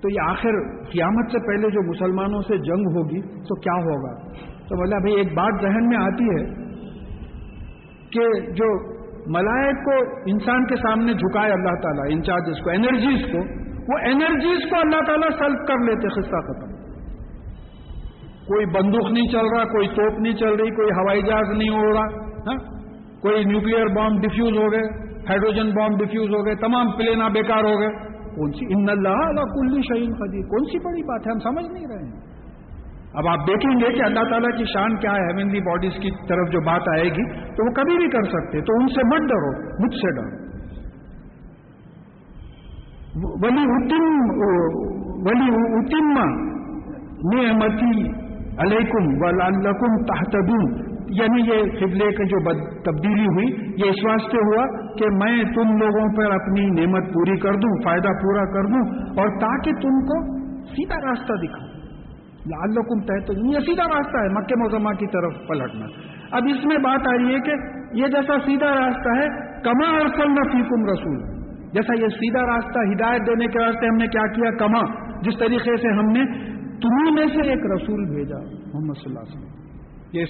تو یہ آخر قیامت سے پہلے جو مسلمانوں سے جنگ ہوگی، تو کیا ہوگا؟ تو بولا بھائی، ایک بات ذہن میں آتی ہے کہ جو ملائک کو انسان کے سامنے جھکائے اللہ تعالیٰ انچارجز کو انرجیز کو، وہ انرجیز کو اللہ تعالیٰ سلب کر لیتے خصہ ختم۔ کوئی بندوق نہیں چل رہا، کوئی توپ نہیں چل رہی، کوئی ہوائی جہاز نہیں ہو رہا ہاں؟ کوئی نیوکلیر بام ڈیفیوز ہو گئے ہائیڈروجن بام ڈیفیوز ہو گئے، تمام پلینا بیکار ہو گئے۔ کون سی؟ ان اللہ کلی شہین قدیر۔ کون سی بڑی بات ہے؟ ہم سمجھ نہیں رہے ہیں۔ اب آپ دیکھیں گے کہ اللہ تعالیٰ کی شان کیا ہے ہیونلی باڈیز کی طرف جو بات آئے گی، تو وہ کبھی بھی کر سکتے، تو ان سے مت ڈرو، مجھ سے ڈرو۔ ولی ولی اتم نعمتی علیکم ولعلکم تحتدون یعنی یہ قبلے کی جو تبدیلی ہوئی، یہ اس واسطے ہوا کہ میں تم لوگوں پر اپنی نعمت پوری کر دوں، فائدہ پورا کر دوں اور تاکہ تم کو سیدھا راستہ دکھاؤں۔ لعلکم تحتدون یہ سیدھا راستہ ہے مکہ مزمہ کی طرف پلٹنا۔ اب اس میں بات آ رہی ہے کہ یہ جیسا سیدھا راستہ ہے، کما ارسلنا فیکم رسول۔ جیسا یہ سیدھا راستہ ہدایت دینے کے راستے ہم نے کیا کیا؟ کما۔ جس طریقے سے ہم نے تمہیں میں سے ایک رسول بھیجا، محمد صلی اللہ علیہ وسلم۔ یہ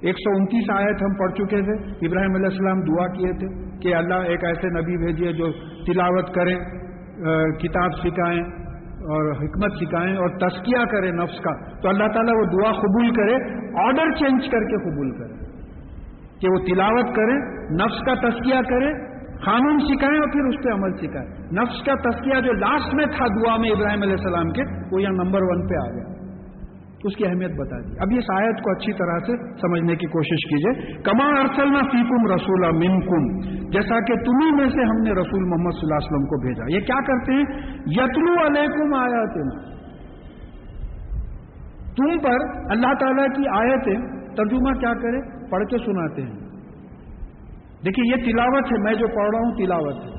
ایک سو انتیس آیت ہم پڑھ چکے تھے۔ ابراہیم علیہ السلام دعا کیے تھے کہ اللہ ایک ایسے نبی بھیجیے جو تلاوت کریں کتاب سکھائیں۔ اور حکمت سکھائیں اور تسکیہ کرے نفس کا، تو اللہ تعالیٰ وہ دعا قبول کرے آرڈر چینج کر کے قبول کرے۔ کہ وہ تلاوت کریں نفس کا تسکیہ کرے، قانون سکھائیں اور پھر اس پہ عمل سکھائیں۔ نفس کا تسکیہ جو لاسٹ میں تھا دعا میں ابراہیم علیہ السلام کے، وہ یہاں نمبر ون پہ آ گیا۔ اس کی اہمیت بتا دی۔ اب اس آیت کو اچھی طرح سے سمجھنے کی کوشش کیجیے کما ارسلنا فیکم رسول منکم، جیسا کہ تمہیں میں سے ہم نے رسول محمد صلی اللہ علیہ وسلم کو بھیجا۔ یہ کیا کرتے ہیں؟ یتلو علیکم آیاتنا۔ تم پر اللہ تعالیٰ کی آیتیں ترجمہ کیا کرے پڑھ کے سناتے ہیں۔ دیکھیے، یہ تلاوت ہے، میں جو پڑھ رہا ہوں تلاوت ہے۔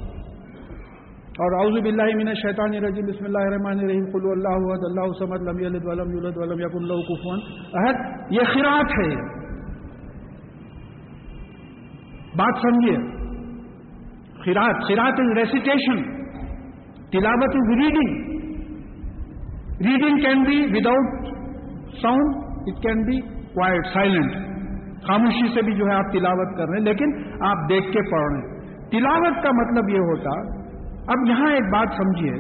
اور اعوذ باللہ من الشیطان الرجیم، بسم اللہ الرحمن الرحیم، قل اللہ احد، اللہ سمد لم یلد ولم یولد ولم یکن له کفوا احد۔ یہ خراط ہے۔ بات سمجھیے۔ خراط خراط از ریسیٹیشن تلاوت is reading reading can be without sound it can be quite silent خاموشی سے بھی جو ہے آپ تلاوت کر رہے ہیں، لیکن آپ دیکھ کے پڑھ رہے ہیں۔ تلاوت کا مطلب یہ ہوتا اب یہاں ایک بات سمجھیے۔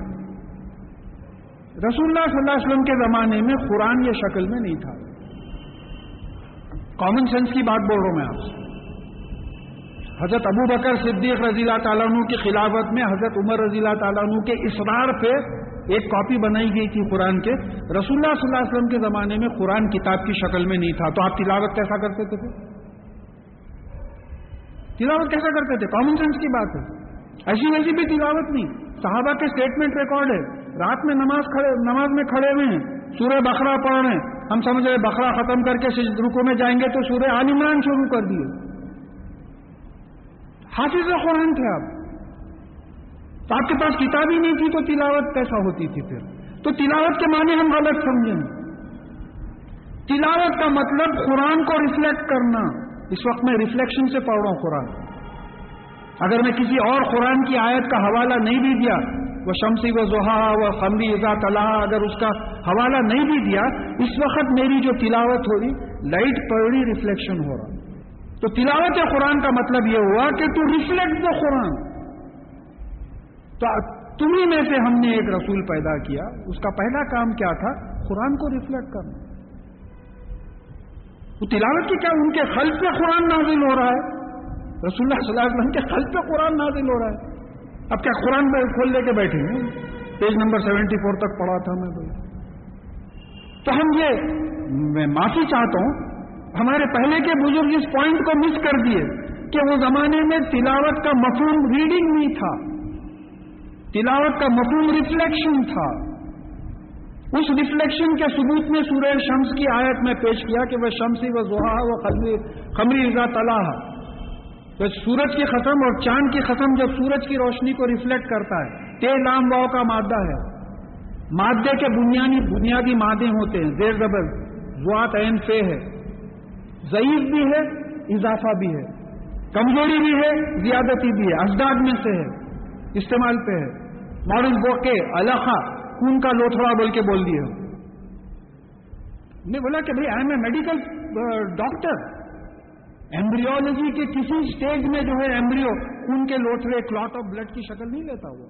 رسول اللہ صلی اللہ علیہ وسلم کے زمانے میں قرآن یہ شکل میں نہیں تھا۔ کامن سینس کی بات بول رہا ہوں میں آپ سے۔ حضرت ابو بکر صدیق رضی اللہ تعالیٰ عنہ کی خلافت میں حضرت عمر رضی اللہ تعالیٰ عنہ کے اسرار پہ ایک کاپی بنائی گئی تھی قرآن کے۔ رسول اللہ صلی اللہ علیہ وسلم کے زمانے میں قرآن کتاب کی شکل میں نہیں تھا۔ تو آپ تلاوت کیسا کرتے تھے؟ تلاوت کیسا کرتے تھے؟ کامن سینس کی بات ہے۔ ایسی ویسی بھی تلاوت نہیں۔ صحابہ کے اسٹیٹمنٹ ریکارڈ ہے۔ رات میں نماز کھڑے نماز میں کھڑے ہوئے ہیں۔ سورہ بکرا پڑھ رہے ہیں۔ ہم سمجھ رہے بکرا ختم کر کے رکو میں جائیں گے تو سورہ عال عمران شروع کر دیے۔ حافظ قرآن تھے آپ۔ تو آپ کے پاس کتاب ہی نہیں تھی تو تلاوت کیسا ہوتی تھی پھر؟ تو تلاوت کے معنی ہم غلط سمجھیں۔ تلاوت کا مطلب قرآن کو ریفلیکٹ کرنا۔ اس وقت میں ریفلیکشن سے پڑھ رہا ہوں قرآن۔ اگر میں کسی اور قرآن کی آیت کا حوالہ نہیں بھی دیا، وہ شمسی و زحا و خمری ازا طلحہ اگر اس کا حوالہ نہیں بھی دیا، اس وقت میری جو تلاوت ہو رہی لائٹ پڑ رہی ریفلیکشن ہو رہا۔ تو تلاوت قرآن کا مطلب یہ ہوا کہ تو ریفلیکٹ دا قرآن۔ تو تمہیں میں سے ہم نے ایک رسول پیدا کیا، اس کا پہلا کام کیا تھا؟ قرآن کو ریفلیکٹ کرنا۔ وہ تلاوت کی کیا، ان کے خلف پہ قرآن نازل ہو رہا ہے۔ رسول اللہ صلی اللہ علیہ وسلم کے خلف پہ قرآن نازل ہو رہا ہے۔ اب کیا قرآن میں کھول لے کے بیٹھے ہیں؟ پیج نمبر سیونٹی فور تک پڑھا تھا میں تو۔ ہم یہ میں معافی چاہتا ہوں، ہمارے پہلے کے بزرگ اس پوائنٹ کو مس کر دیے کہ وہ زمانے میں تلاوت کا مفہوم ریڈنگ نہیں تھا۔ تلاوت کا مفہوم ریفلیکشن تھا۔ اس ریفلیکشن کے ثبوت میں سورہ شمس کی آیت میں پیش کیا کہ وہ شمسی و زحا و خمری رضا تلاح تو سورج کی ختم اور چاند کی ختم جب سورج کی روشنی کو ریفلیکٹ کرتا ہے تے لام واؤ کا مادہ ہے۔ مادے کے بنیادی بنیادی مادے ہوتے ہیں۔ زیر زبر زوات عین، فے ہے۔ ضعیف بھی ہے، اضافہ بھی ہے۔ کمزوری بھی ہے، زیادتی بھی ہے۔ ازداد میں سے ہے، استعمال پہ ہے۔ ماڈل بوکے الخا خون کا لوتھڑا بول کے بول دیا نے بولا کہ بھائی I am a medical doctor embryology کے کسی اسٹیج میں جو ہے ایمبریو خون کے لوتھڑے کلاٹ آف بلڈ کی شکل نہیں لیتا ہوا۔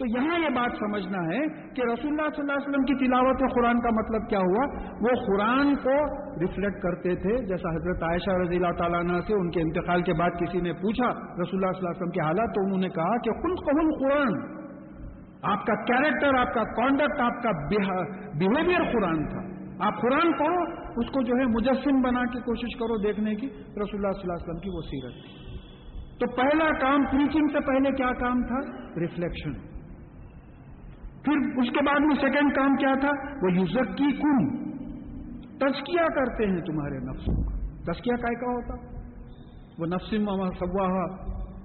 تو یہاں یہ بات سمجھنا ہے کہ رسول اللہ صلی اللہ علیہ وسلم کی تلاوت قرآن کا مطلب کیا ہوا؟ وہ قرآن کو ریفلیکٹ کرتے تھے، جیسا حضرت عائشہ رضی اللہ تعالیٰ عنہ سے ان کے انتقال کے بعد کسی نے پوچھا رسول اللہ صلی اللہ علیہ وسلم کے حالات، تو انہوں نے کہا کہ خود قبول قرآن، آپ کا کیریکٹر آپ کا کانڈکٹ آپ کا بہیویئر قرآن تھا۔ آپ قرآن پڑھو اس کو جو ہے مجسم بنا کی کوشش کرو دیکھنے کی، رسول اللہ صلی اللہ علیہ وسلم کی وہ سیرت۔ تھی تو پہلا کام پریچنگ سے پہلے کیا کام تھا؟ ریفلیکشن پھر اس کے بعد میں سیکنڈ کام کیا تھا؟ وہ یوزک کی کم تسکیا کرتے ہیں تمہارے نفسوں کا تسکیا کا ہوتا۔ وہ نفسم سواہ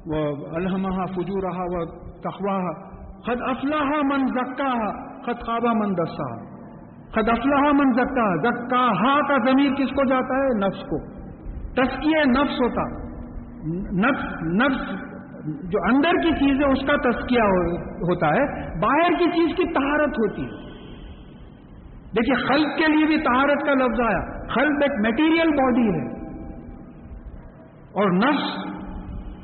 وہ الحمہ فجو رہا وہ تخواہ خد افلاح من زکا خد خوابہ من دسا خد من زکا زکا ہا کا ضمیر کس کو جاتا ہے؟ نفس کو۔ تسکیہ نفس ہوتا۔ نفس نفس جو اندر کی چیز ہے، اس کا تسکیہ ہوتا ہے۔ باہر کی چیز کی تہارت ہوتی ہے۔ دیکھیے، خلق کے لیے بھی تہارت کا لفظ آیا۔ خلق ایک میٹیریل باڈی ہے۔ اور نفس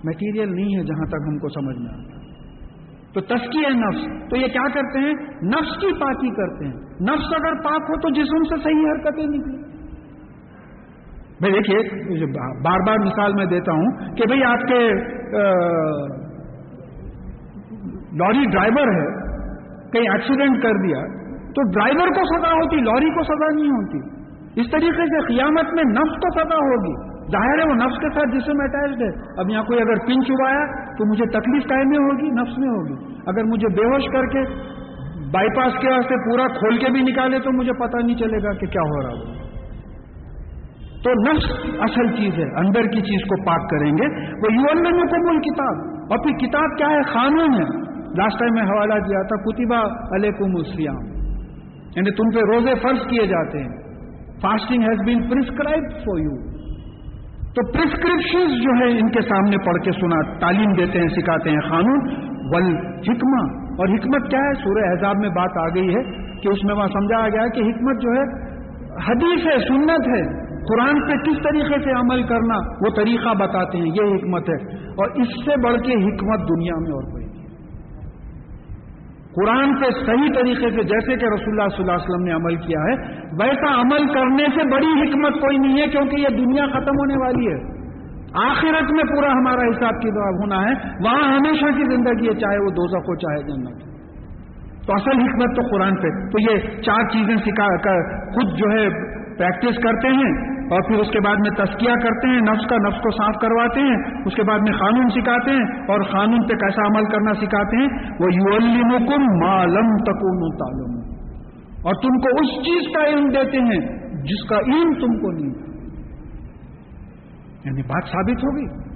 میٹیریل نہیں ہے جہاں تک ہم کو سمجھ میں آتا۔ تو تسکی ہے نفس۔ تو یہ کیا کرتے ہیں؟ نفس کی پاکی کرتے ہیں۔ نفس اگر پاک ہو تو جسم سے صحیح حرکتیں نکلی بھائی دیکھیے بار بار مثال میں دیتا ہوں کہ بھائی آپ کے لوری ڈرائیور ہے، کہیں ایکسیڈنٹ کر دیا، تو ڈرائیور کو سزا ہوتی، لوری کو سزا نہیں ہوتی۔ اس طریقے سے قیامت میں نفس کو سزا ہوگی۔ ظاہر ہے وہ نفس کے ساتھ جسم اٹیچڈ ہے۔ اب یہاں کوئی اگر پن چبایا تو مجھے تکلیف ٹائم میں ہوگی، نفس میں ہوگی۔ اگر مجھے بے ہوش کر کے بائی پاس کے واسطے پورا کھول کے بھی نکالے تو مجھے پتہ نہیں چلے گا کہ کیا ہو رہا ہوگا۔ تو نفس اصل چیز ہے، اندر کی چیز کو پاک کریں گے۔ وہ یو میں کو مول کتاب اور پھر کتاب کیا ہے؟ قانون ہے لاسٹ ٹائم میں حوالہ دیا تھا کتبہ علیکم السیام یعنی تم پہ روزے فرض کیے جاتے ہیں۔ Fasting has been prescribed for you تو پرسکرپشن جو ہے ان کے سامنے پڑھ کے سنا، تعلیم دیتے ہیں، سکھاتے ہیں قانون۔ ول حکمہ اور حکمت کیا ہے؟ سورہ احزاب میں بات آ گئی ہے کہ اس میں وہاں سمجھایا گیا کہ حکمت جو ہے، حدیث ہے، سنت ہے۔ قرآن پہ کس طریقے سے عمل کرنا، وہ طریقہ بتاتے ہیں، یہ حکمت ہے۔ اور اس سے بڑھ کے حکمت دنیا میں اور کوئی قرآن پہ صحیح طریقے سے، جیسے کہ رسول اللہ صلی اللہ علیہ وسلم نے عمل کیا ہے، ویسا عمل کرنے سے بڑی حکمت کوئی نہیں ہے، کیونکہ یہ دنیا ختم ہونے والی ہے۔ آخرت میں پورا ہمارا حساب کتاب ہونا ہے۔ وہاں ہمیشہ کی زندگی ہے، چاہے وہ دوزخ ہو، چاہے جنت تو اصل حکمت تو قرآن پہ۔ تو یہ چار چیزیں سکھا کر خود جو ہے پریکٹس کرتے ہیں۔ اور پھر اس کے بعد میں تسکیہ کرتے ہیں، نفس کا نفس کو صاف کرواتے ہیں، اس کے بعد میں قانون سکھاتے ہیں اور قانون پہ کیسا عمل کرنا سکھاتے ہیں، وہ یو معلوم تکون تعلوم اور تم کو اس چیز کا علم دیتے ہیں جس کا علم تم کو نہیں۔ یعنی بات ثابت ہوگی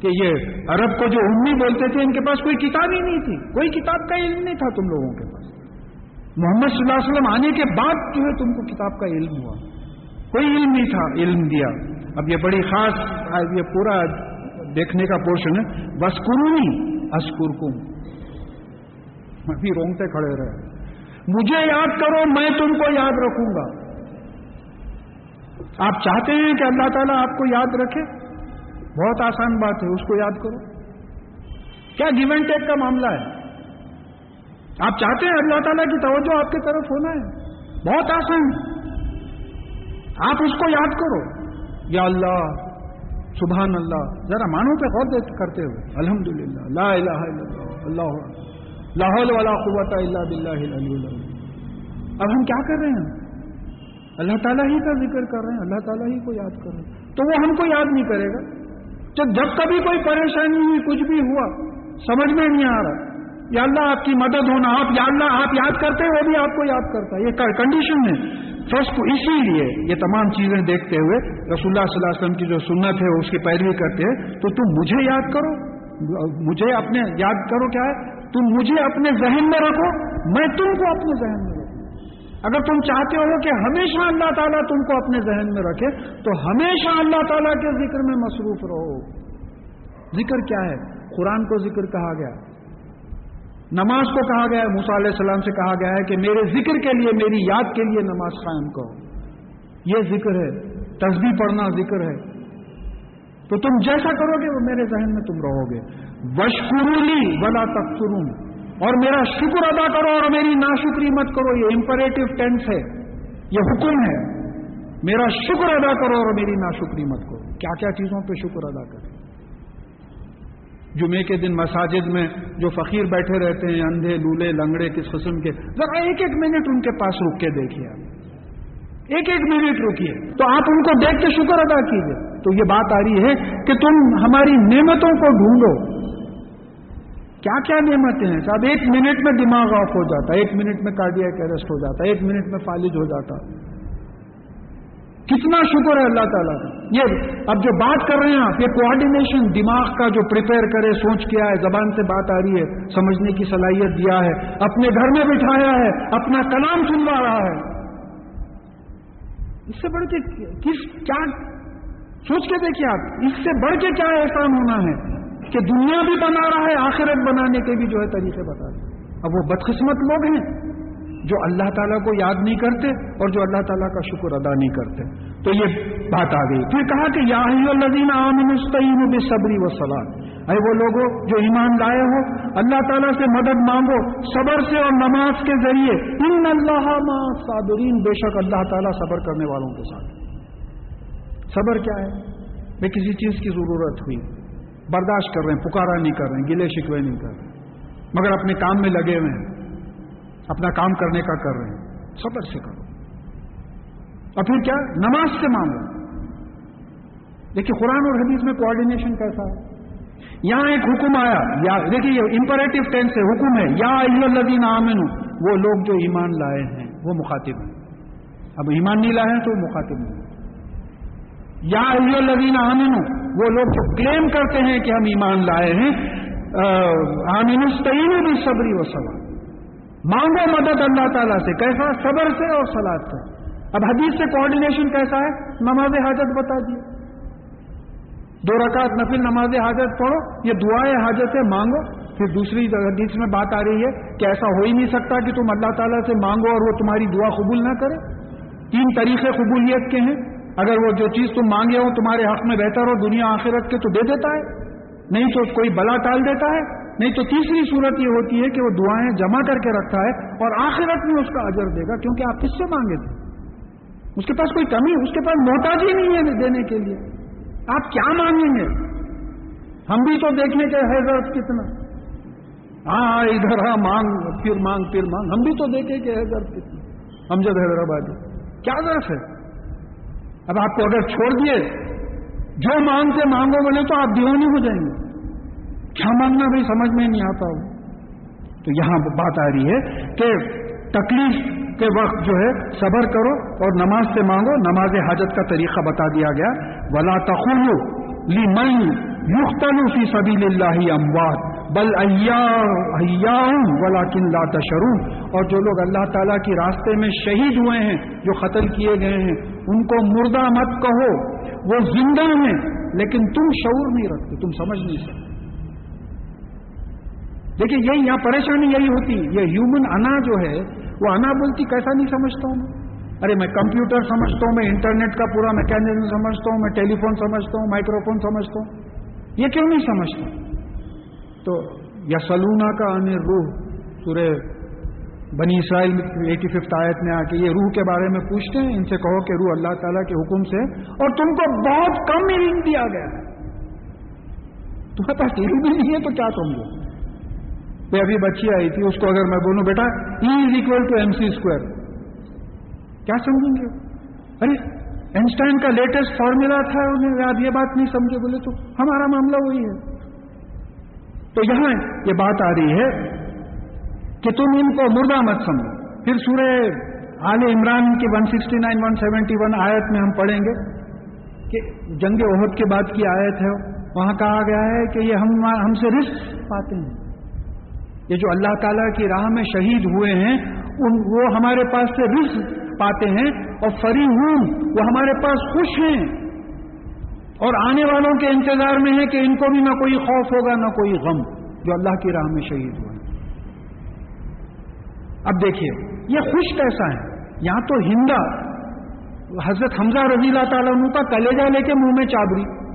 کہ یہ عرب کو جو امی بولتے تھے، ان کے پاس کوئی کتاب ہی نہیں تھی۔ کوئی کتاب کا علم نہیں تھا تم لوگوں کے پاس۔ محمد صلی اللہ علیہ وسلم آنے کے بعد جو ہے تم کو کتاب کا علم ہوا۔ کوئی علم نہیں تھا، علم دیا۔ اب یہ بڑی خاص یہ پورا دیکھنے کا پورشن ہے۔ بس قرونی اسکر کم ابھی رونگتے کھڑے رہے۔ مجھے یاد کرو، میں تم کو یاد رکھوں گا۔ آپ چاہتے ہیں کہ اللہ تعالیٰ آپ کو یاد رکھے؟ بہت آسان بات ہے، اس کو یاد کرو۔ کیا گیون ٹیک کا معاملہ ہے؟ آپ چاہتے ہیں اللہ تعالیٰ کی توجہ آپ کی طرف ہونا ہے؟ بہت آسان۔ ہے آپ اس کو یاد کرو۔ یا اللہ، سبحان اللہ، ذرا مانو پہ غور کرتے ہوئے۔ الحمد للہ لا الہ الا اللہ لاہور والا قوت اللہ بلّہ اب ہم کیا کر رہے ہیں؟ اللہ تعالیٰ ہی کا ذکر کر رہے ہیں، اللہ تعالیٰ ہی کو یاد کر رہے ہیں۔ تو وہ ہم کو یاد نہیں کرے گا۔ تو جب کبھی کوئی پریشانی ہوئی، کچھ بھی ہوا، سمجھ میں نہیں آ رہا۔ یا اللہ آپ کی مدد ہونا آپ یا اللہ آپ یاد کرتے ہیں، وہ بھی آپ کو یاد کرتا ہے۔ یہ کنڈیشن ہے۔ فرسٹ اسی لیے یہ تمام چیزیں دیکھتے ہوئے رسول اللہ صلی اللہ علیہ وسلم کی جو سنت ہے اس کی پیروی کرتے ہیں۔ تو تم مجھے یاد کرو۔ مجھے اپنے یاد کرو کیا ہے؟ تم مجھے اپنے ذہن میں رکھو۔ میں تم کو اپنے ذہن میں رکھوں۔ اگر تم چاہتے ہو کہ ہمیشہ اللہ تعالیٰ تم کو اپنے ذہن میں رکھے، تو ہمیشہ اللہ تعالیٰ کے ذکر میں مصروف رہو۔ ذکر کیا ہے؟ قرآن کو ذکر کہا گیا۔ نماز کو کہا گیا ہے موسا علیہ السلام سے کہا گیا ہے کہ میرے ذکر کے لیے، میری یاد کے لیے نماز قائم کرو۔ یہ ذکر ہے تصویر پڑھنا ذکر ہے۔ تو تم جیسا کرو گے، وہ میرے ذہن میں تم رہو گے۔ وشکرولی بلا تخترون اور میرا شکر ادا کرو اور میری ناشکری مت کرو۔ یہ امپریٹو ٹینس ہے، یہ حکم ہے۔ میرا شکر ادا کرو اور میری ناشکری مت کرو۔ کیا کیا چیزوں پہ شکر ادا کریں جمعے کے دن مساجد میں جو فقیر بیٹھے رہتے ہیں، اندھے، لولے، لنگڑے، کس قسم کے، ذرا ایک ایک منٹ ان کے پاس رک کے دیکھیے ایک ایک منٹ رکیے۔ تو آپ ان کو دیکھ کے شکر ادا کیجیے۔ تو یہ بات آ رہی ہے کہ تم ہماری نعمتوں کو ڈھونڈو۔ کیا کیا نعمتیں ہیں؟ صاحب، ایک منٹ میں دماغ آف ہو جاتا، ایک منٹ میں کارڈیا اریسٹ ہو جاتا، ایک منٹ میں فالج ہو جاتا۔ کتنا شکر ہے اللہ تعالیٰ کا۔ یہ اب جو بات کر رہے ہیں آپ، یہ کوآڈینیشن دماغ کا جو پریپئر کرے، سوچ کیا ہے زبان سے بات آ رہی ہے، سمجھنے کی صلاحیت دیا ہے، اپنے گھر میں بٹھایا ہے، اپنا کلام سنوا رہا ہے۔ اس سے بڑھ کے کس، کیا سوچ کے دیکھیے آپ، اس سے بڑھ کے کیا احسان ہونا ہے کہ دنیا بھی بنا رہا ہے، آخرت بنانے کے بھی جو ہے طریقے بتا رہے اب وہ بدقسمت لوگ ہیں۔ جو اللہ تعالیٰ کو یاد نہیں کرتے اور جو اللہ تعالیٰ کا شکر ادا نہیں کرتے۔ تو یہ بات آ گئی۔ پھر کہا کہ یا الذین آمنوا بے صبری و سلاد اے وہ لوگوں جو ایمان لائے ہو، اللہ تعالیٰ سے مدد مانگو صبر سے اور نماز کے ذریعے۔ ان اللہ صابرین بے شک اللہ تعالیٰ صبر کرنے والوں کے ساتھ۔ صبر کیا ہے؟ میں کسی چیز کی ضرورت ہوئی۔ برداشت کر رہے ہیں، پکارا نہیں کر رہے ہیں، گلے شکوے نہیں کر رہے۔ مگر اپنے کام میں لگے ہوئے ہیں۔ اپنا کام کرنے کا کر رہے ہیں۔ صبر سے کرو۔ اور پھر کیا؟ نماز سے مانگو۔ دیکھیے، قرآن اور حدیث میں کوآڈینیشن کیسا ہے؟ یہاں ایک حکم آیا۔ یا دیکھیے امپریٹو ٹینس سے حکم ہے۔ یا الذین آمن وہ لوگ جو ایمان لائے ہیں، وہ مخاطب ہیں۔ اب ایمان نہیں لائے ہیں تو وہ مخاطب نہیں یا الذین آمن وہ لوگ جو کلیم کرتے ہیں کہ ہم ایمان لائے ہیں آمین بھی صبری و سوال مانگو مدد اللہ تعالیٰ سے، کیسا؟ صبر سے اور سلاد سے۔ اب حدیث سے کوآڈینیشن کیسا ہے؟ نماز حاجت بتا دیے دو رکعت نفل نماز حاجت پڑھو، یہ دعائیں حاجت ہے، مانگو۔ پھر دوسری حدیث میں بات آ رہی ہے کہ ایسا ہو ہی نہیں سکتا کہ تم اللہ تعالیٰ سے مانگو اور وہ تمہاری دعا قبول نہ کرے۔ تین طریقے قبولیت کے ہیں۔ اگر وہ جو چیز تم مانگے ہو تمہارے حق میں بہتر ہو، دنیا آخرت کے تو دے دیتا ہے۔ نہیں تو کوئی بلا ٹال دیتا ہے۔ نہیں تو تیسری صورت یہ ہوتی ہے کہ وہ دعائیں جمع کر کے رکھتا ہے اور آخرت میں اس کا اجر دے گا کیونکہ آپ کس سے مانگے تھے؟ اس کے پاس کوئی کمی، اس کے پاس محتاج ہی نہیں ہے دینے کے لیے۔ آپ کیا مانگیں گے؟ ہم بھی تو دیکھنے کے حیدر کتنا۔ ہاں ادھر ہاں مانگ، پھر مانگ پھر مانگ۔ ہم بھی تو دیکھیں کہ حیدر کتنا۔ ہم جب حیدرآباد کیا ضرورت ہے؟ اب آپ کو اگر چھوڑ دیے، جو مانگتے مانگو، بولے تو آپ دیوانی ہو جائیں گے۔ کیا مانگنا بھائی؟ سمجھ میں نہیں آتا ہو تو یہاں بات آ رہی ہے کہ تکلیف کے وقت جو ہے صبر کرو اور نماز سے مانگو۔ نماز حاجت کا طریقہ بتا دیا گیا۔ ولا تخلو لی مئی یوختلو فی سبیل اللہ اموات بل ولا کن لا تشرون اور جو لوگ اللہ تعالیٰ کی راستے میں شہید ہوئے ہیں، جو قتل کیے گئے ہیں، ان کو مردہ مت کہو۔ وہ زندہ ہیں، لیکن تم شعور نہیں رکھتے، تم سمجھ نہیں سکتے۔ دیکھیے یہی یہاں پریشانی یہی ہوتی، یہ ہیومن انا جو ہے، وہ انا بولتی، کیسا نہیں سمجھتا ہوں؟ ارے، میں کمپیوٹر سمجھتا ہوں، میں انٹرنیٹ کا پورا میکینزم سمجھتا ہوں، میں ٹیلی فون سمجھتا ہوں مائکرو فون سمجھتا ہوں۔ یہ کیوں نہیں سمجھتا؟ تو یا سلونا کا ان روح، سورہ بنی اسرائیل ایٹی ففتھ آیت میں آ کے یہ روح کے بارے میں پوچھتے ہیں، ان سے کہو کہ روح اللہ تعالیٰ کے حکم سے، اور تم کو بہت کم علم دیا گیا ہے۔ تمہارے پاس علم بھی نہیں ہے تو کیا سمجھو میں ابھی بچی آئی تھی، اس کو اگر میں بولوں، بیٹا E is equal to M C square کیا سمجھیں گے؟ ارے اینسٹائن کا لیٹسٹ فارمولا تھا انہیں آپ یہ بات نہیں سمجھے، بولے تو ہمارا معاملہ وہی ہے۔ تو یہاں یہ بات آ رہی ہے کہ تم ان کو مردہ مت سمجھو۔ پھر سورہ آل عمران کی 169 171 آیت میں ہم پڑھیں گے کہ جنگ عہد کے بعد کی آیت ہے۔ وہاں کہا گیا ہے کہ یہ ہم ہم سے رزق پاتے ہیں۔ یہ جو اللہ تعالیٰ کی راہ میں شہید ہوئے ہیں، ان وہ ہمارے پاس سے رزق پاتے ہیں اور فری ہوں وہ ہمارے پاس خوش ہیں۔ اور آنے والوں کے انتظار میں ہے کہ ان کو بھی نہ کوئی خوف ہوگا، نہ کوئی غم، جو اللہ کی راہ میں شہید ہوئے اب دیکھیے، یہ خوش کیسا ہے؟ یہاں تو ہندا حضرت حمزہ رضی اللہ تعالیٰ عنہ کا کلیجا لے کے منہ میں چابری۔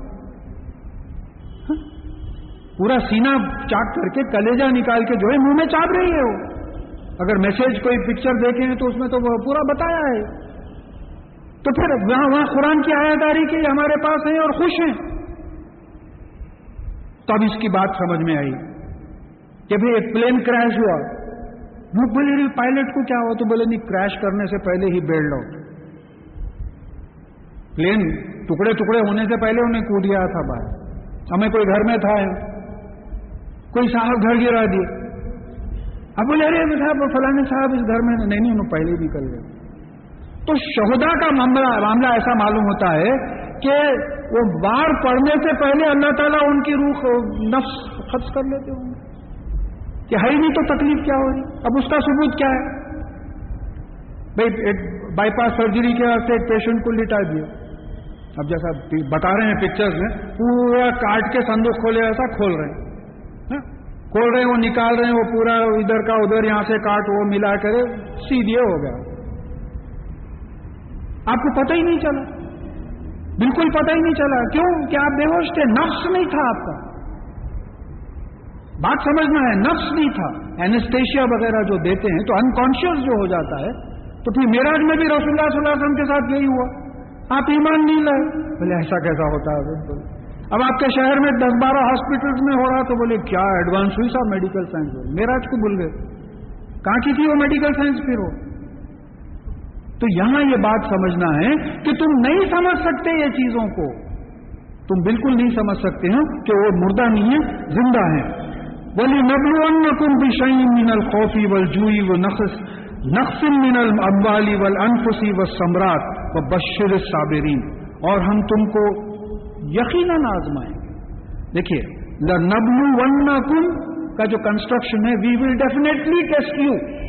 پورا سینا چاٹ کر کے کلیجا نکال کے جو ہے منہ میں چاپ رہی ہے وہ۔ اگر میسج کوئی پکچر دیکھیں تو اس میں تو وہ پورا بتایا ہے۔ تو پھر وہاں وہاں قرآن کی آیا داری کے ہمارے پاس ہیں اور خوش ہیں۔ تو اب اس کی بات سمجھ میں آئی کہ بھائی ایک پلین کریش ہوا۔ وہ بولے پائلٹ کو کیا ہوا؟ تو بولے، نہیں، کریش کرنے سے پہلے ہی بیلڈ آؤٹ پلین ٹکڑے ٹکڑے ہونے سے پہلے انہیں کود گیا تھا باہر۔ ہمیں کوئی گھر میں تھا۔ کوئی صاحب گھر گرا دیے۔ اب بولے ارے صاحب فلانے صاحب، اس گھر میں نہیں نہیں انہوں پہلے نکل گئے تو شہدا کا معاملہ ایسا معلوم ہوتا ہے کہ وہ بار پڑنے سے پہلے اللہ تعالیٰ ان کی روح نفس خرچ کر لیتے ہوں گے۔ کہ ہے نہیں تو تکلیف کیا ہو رہی اب اس کا ثبوت کیا ہے؟ بھائی بائی پاس سرجری کے واسطے ایک پیشنٹ کو لٹا دیا۔ اب جیسا بتا رہے ہیں پکچرز میں، پورا کاٹ کے سندوق کھولے، ایسا کھول رہے ہیں۔ کھول رہے ہیں، وہ نکال رہے ہیں، وہ پورا ادھر کا ادھر، یہاں سے کاٹ، وہ ملا کر سیدھے ہو گیا آپ کو پتہ ہی نہیں چلا۔ بالکل پتہ ہی نہیں چلا۔ کیوں؟ کہ آپ بے ہوش تھے۔ نفس نہیں تھا آپ کا۔ بات سمجھنا ہے، نفس نہیں تھا۔ اینسٹیشیا وغیرہ جو دیتے ہیں، تو انکانشیس جو ہو جاتا ہے، تو پھر میراج میں بھی رسول اللہ صلی اللہ علیہ وسلم کے ساتھ یہی ہوا۔ آپ ایمان نہیں لائے۔ بولے، ایسا کیسا ہوتا ہے؟ اب آپ کے شہر میں دس بارہ ہاسپٹل میں ہو رہا تو بولے کیا ایڈوانس ہوئی صاحب میڈیکل سائنس میرا کو بھول گئے۔ کہاں کی تھی وہ میڈیکل سائنس پھر ہو تو یہاں یہ بات سمجھنا ہے کہ تم نہیں سمجھ سکتے یہ چیزوں کو۔ تم بالکل نہیں سمجھ سکتے ہیں کہ وہ مردہ نہیں ہے، زندہ ہے۔ بولی نبلو تم بھی شعیم من الخوفی ول جوئی و نقص نقص من البالی ول انفسی و سمراٹ وہ بشر صابرین اور ہم تم کو یقیناً آزمائیں۔ گے دیکھیے دا نبلو ون کن کا جو کنسٹرکشن ہے we will definitely test you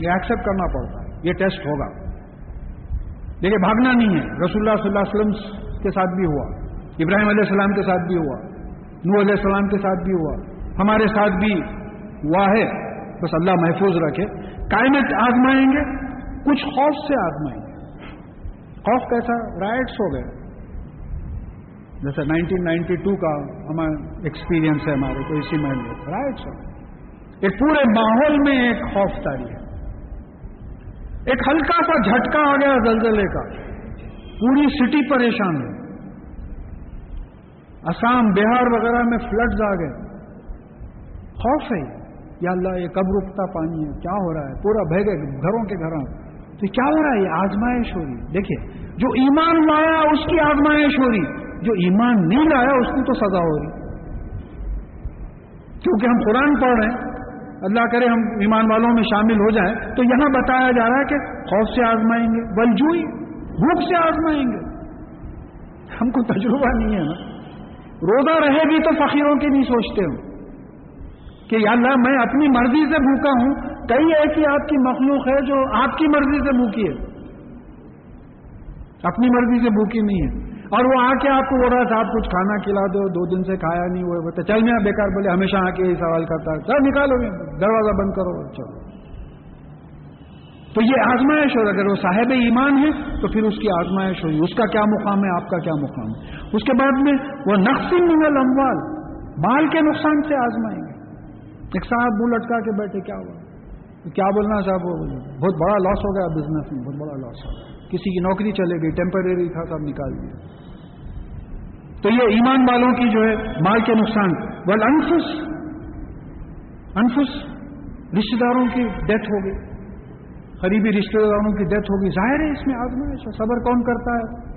یہ ایکسپٹ کرنا پڑتا ہے، یہ ٹیسٹ ہوگا۔ دیکھیے، بھاگنا نہیں ہے۔ رسول اللہ صلی اللہ علیہ وسلم کے ساتھ بھی ہوا۔ ابراہیم علیہ السلام کے ساتھ بھی ہوا۔ نو علیہ السلام کے ساتھ بھی ہوا۔ ہمارے ساتھ بھی ہوا ہے۔ بس اللہ محفوظ رکھے۔ کائنت آزمائیں گے، کچھ خوف سے آزمائیں گے۔ خوف کیسا؟ رائٹس ہو گئے۔ جیسے نائنٹین نائنٹی ٹو کا ہمارا ایکسپیرینس ہے ہمارے کو اسی میں رائٹس ہو گئے۔ ایک پورے ماحول میں ایک خوف تاری ہے۔ ایک ہلکا سا جھٹکا آ گیا زلزلے کا۔ پوری سٹی پریشان ہے۔ اسام بہار وغیرہ میں فلڈز آ گئے۔ خوف ہے۔ یا اللہ، یہ کب رکتا پانی ہے؟ کیا ہو رہا ہے؟ پورا بہ گئے گھروں کے گھروں۔ تو کیا ہو رہا ہے؟ یہ آزمائش ہو رہی دیکھیے جو ایمان لایا اس کی آزمائش ہو رہی۔ جو ایمان نہیں لایا اس کی تو سزا ہو رہی۔ کیونکہ ہم قرآن پڑھ رہے ہیں، اللہ کرے ہم ایمان والوں میں شامل ہو جائیں، تو یہاں بتایا جا رہا ہے کہ خوف سے آزمائیں گے، بلجوئی بھوک سے آزمائیں گے۔ ہم کو تجربہ نہیں ہے نا۔ روزہ رہے گی تو فقیروں کی نہیں سوچتے ہوں کہ یا اللہ میں اپنی مرضی سے بھوکا ہوں کئی ایسی آپ کی مخلوق ہے جو آپ کی مرضی سے بھوکی ہے۔ اپنی مرضی سے بھوکی نہیں ہے۔ اور وہ آ کے آپ کو بول رہا تھا آپ کچھ کھانا کھلا دو دو دن سے کھایا نہیں، وہ بتا چل میں بیکار بولے، ہمیشہ آ کے یہی سوال کرتا ہے۔ چل نکالو گے دروازہ بند کرو، چلو۔ تو یہ آزمائش ہو اگر وہ صاحب ایمان ہے، تو پھر اس کی آزمائش ہوئی۔ اس کا کیا مقام ہے؟ آپ کا کیا مقام ہے؟ اس کے بعد میں وہ نقصی منگل اموال مال کے نقصان سے آزمائیں گے۔ ایک صاحب منہ لٹکا کے بیٹھے، کیا ہوا؟ کیا بولنا صاحب؟ بہت بڑا لاس ہو گیا بزنس میں، بہت بڑا لاس ہو گیا۔ کسی کی نوکری چلے گئی ٹیمپرری تھا، سب نکال دیا۔ تو یہ ایمان والوں کی جو ہے مال کے نقصان۔ بل انفس انفس رشتے داروں کی ڈیتھ ہو گئی۔ قریبی رشتے داروں کی ڈیتھ ہوگی ظاہر ہے اس میں آدمی صبر کون کرتا ہے؟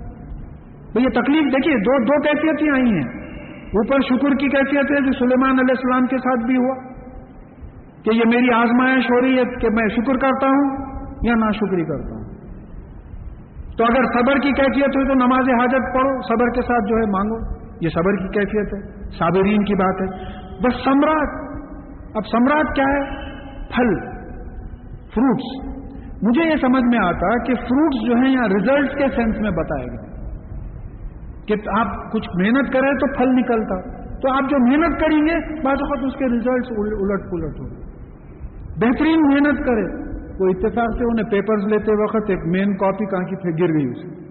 تو یہ تکلیف، دیکھیے دو دو کیفیتیں آئی ہیں۔ اوپر شکر کی کیفیت ہے جو سلیمان علیہ السلام کے ساتھ بھی ہوا۔ کہ یہ میری آزمائش ہو رہی ہے کہ میں شکر کرتا ہوں یا نا شکری کرتا ہوں۔ تو اگر صبر کی کیفیت ہوئی تو نماز حاجت پڑھو، صبر کے ساتھ جو ہے مانگو۔ یہ صبر کی کیفیت ہے، صابرین کی بات ہے۔ بس سمراٹ۔ اب سمراٹ کیا ہے؟ پھل فروٹس مجھے یہ سمجھ میں آتا کہ فروٹس جو ہیں یا ریزلٹس کے سینس میں بتائے گئے۔ کہ آپ کچھ محنت کریں تو پھل نکلتا۔ تو آپ جو محنت کریں گے بعض اوقات اس کے ریزلٹس الٹ پلٹ ہو بہترین محنت کرے۔ وہ اتفاق سے انہیں پیپرز لیتے وقت ایک مین کاپی کہاں کی گر گئی اسے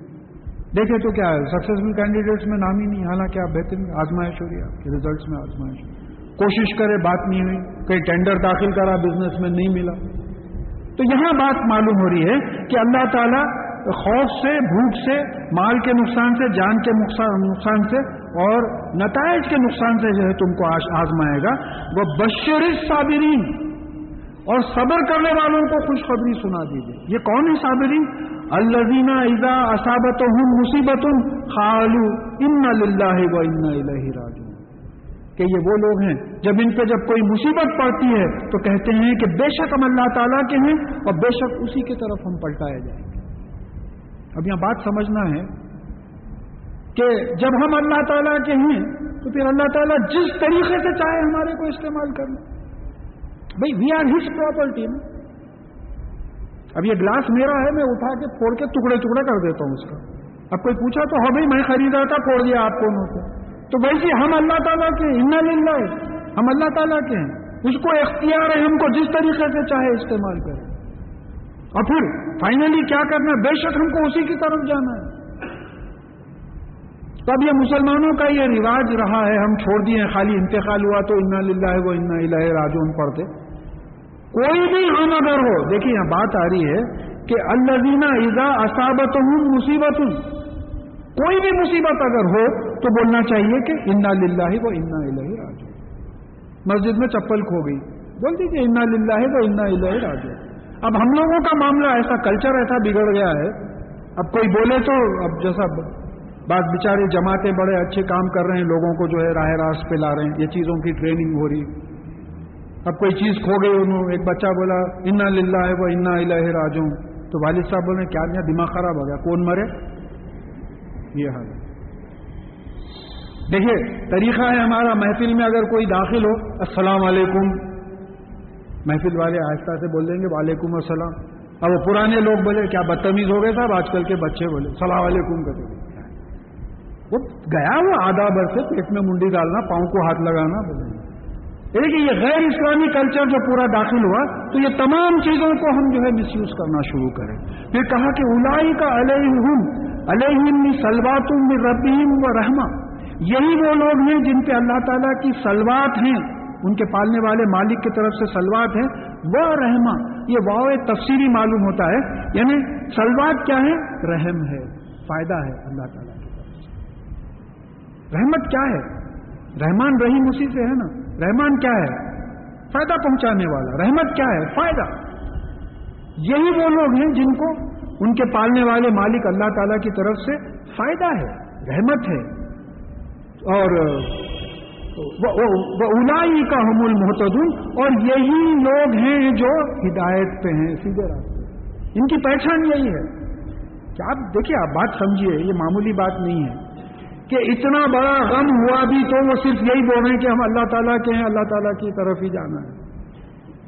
دیکھے تو کیا ہے سکسیزفل کینڈیڈیٹس میں نام ہی نہیں، حالانکہ آپ بہترین آزمائش ہو رہی ہے۔ آپ کے ریزلٹس میں آزمائش ہو کوشش کرے، بات نہیں ہوئی۔ کہیں ٹینڈر داخل کرا بزنس میں نہیں ملا۔ تو یہاں بات معلوم ہو رہی ہے کہ اللہ تعالیٰ خوف سے، بھوک سے، مال کے نقصان سے، جان کے نقصان سے اور نتائج کے نقصان سے جو ہے تم کو آزمائے گا۔ وہ بشر صابرین اور صبر کرنے والوں کو خوشخبری سنا دیجیے یہ کون ہے صابرین؟ الزینہ اذا اصابت ہوں مصیبت خالو ان اللہ و ان راجو کہ یہ وہ لوگ ہیں جب ان پہ جب کوئی مصیبت پڑتی ہے تو کہتے ہیں کہ بے شک ہم اللہ تعالیٰ کے ہیں اور بے شک اسی کی طرف ہم پلٹائے جائیں گے۔ اب یہاں بات سمجھنا ہے کہ جب ہم اللہ تعالیٰ کے ہیں تو پھر اللہ تعالیٰ جس طریقے سے چاہے ہمارے کو استعمال کرنا بھائی وی آر ہز پراپرٹی اب یہ گلاس میرا ہے، میں اٹھا کے پھوڑ کے ٹکڑے ٹکڑے کر دیتا ہوں اس کا۔ اب کوئی پوچھا تو ہاں بھائی، میں خریدا تھا، پھوڑ دیا آپ کو تو ویسے جی، ہم اللہ تعالیٰ کے ان للہ ہم اللہ تعالیٰ کے ہیں۔ اس کو اختیار ہے، ہم کو جس طریقے سے چاہے استعمال کریں۔ اور پھر فائنلی کیا کرنا بے شک ہم کو اسی کی طرف جانا ہے۔ تب یہ مسلمانوں کا یہ رواج رہا ہے، ہم چھوڑ دیے خالی انتقال ہوا تو انا للہ وہ انا الہ راجون پڑھتے۔ کوئی بھی ہم اگر ہو دیکھیے یہاں بات آ رہی ہے کہ الزینہ ایزا اصابت ہوں مصیبت ہوں کوئی بھی مصیبت اگر ہو تو بولنا چاہیے کہ انا للہ وہ انا الہ راجو مسجد میں چپل کھو گئی۔ بول دیجیے انا للہ وہ انا الہ راجو اب ہم لوگوں کا معاملہ ایسا کلچر ایسا بگڑ گیا ہے۔ اب کوئی بولے تو اب جیسا بات بیچارے جماعتیں بڑے اچھے کام کر رہے ہیں، لوگوں کو جو ہے راہ راست پہ لا رہے ہیں، یہ چیزوں کی ٹریننگ ہو رہی اب کوئی چیز کھو گئی انہوں ایک بچہ بولا، انا للہ ہے وہ انا الہ راجوں تو والد صاحب بولے، کیا نہیں دماغ خراب ہو گیا، کون مرے؟ یہ حال ہے۔ دیکھیے، طریقہ ہے ہمارا، محفل میں اگر کوئی داخل ہو، السلام علیکم۔ محفل والے آہستہ سے بول دیں گے، وعلیکم السلام. اب وہ پرانے لوگ بولے، کیا بدتمیز ہو گئے صاحب؟ آج کل کے بچے بولے، السلام علیکم کہتے وہ گیا وہ آدھا بر سے، پیٹ میں منڈی ڈالنا، پاؤں کو ہاتھ لگانا، بولے۔ یعنی لیکن یہ غیر اسلامی کلچر جو پورا داخل ہوا، تو یہ تمام چیزوں کو ہم جو ہے مس یوز کرنا شروع کریں۔ پھر کہا کہ الائی کا علیہ علیہ سلوات ربیم و رحما یہی وہ لوگ ہیں جن پہ اللہ تعالیٰ کی سلوات ہیں۔ ان کے پالنے والے مالک کی طرف سے سلوات ہیں۔ وہ رحما یہ واؤ تفصیلی معلوم ہوتا ہے۔ یعنی سلوات کیا ہے رحم ہے، فائدہ ہے اللہ تعالیٰ کی طرف سے۔ رحمت کیا ہے؟ رحمان رحیم اسی سے ہے نا۔ رحمان کیا ہے؟ فائدہ پہنچانے والا۔ رحمت کیا ہے؟ فائدہ۔ یہی وہ لوگ ہیں جن کو ان کے پالنے والے مالک اللہ تعالی کی طرف سے فائدہ ہے، رحمت ہے۔ اور الائی کا حم المحتدن اور یہی لوگ ہیں جو ہدایت پہ ہیں، سیدھے راستے ان کی پہچان یہی ہے۔ کہ آپ دیکھیے، آپ بات سمجھیے، یہ معمولی بات نہیں ہے۔ کہ اتنا بڑا غم ہوا بھی تو وہ صرف یہی بول رہے ہیں کہ ہم اللہ تعالیٰ کے ہیں، اللہ تعالیٰ کی طرف ہی جانا ہے۔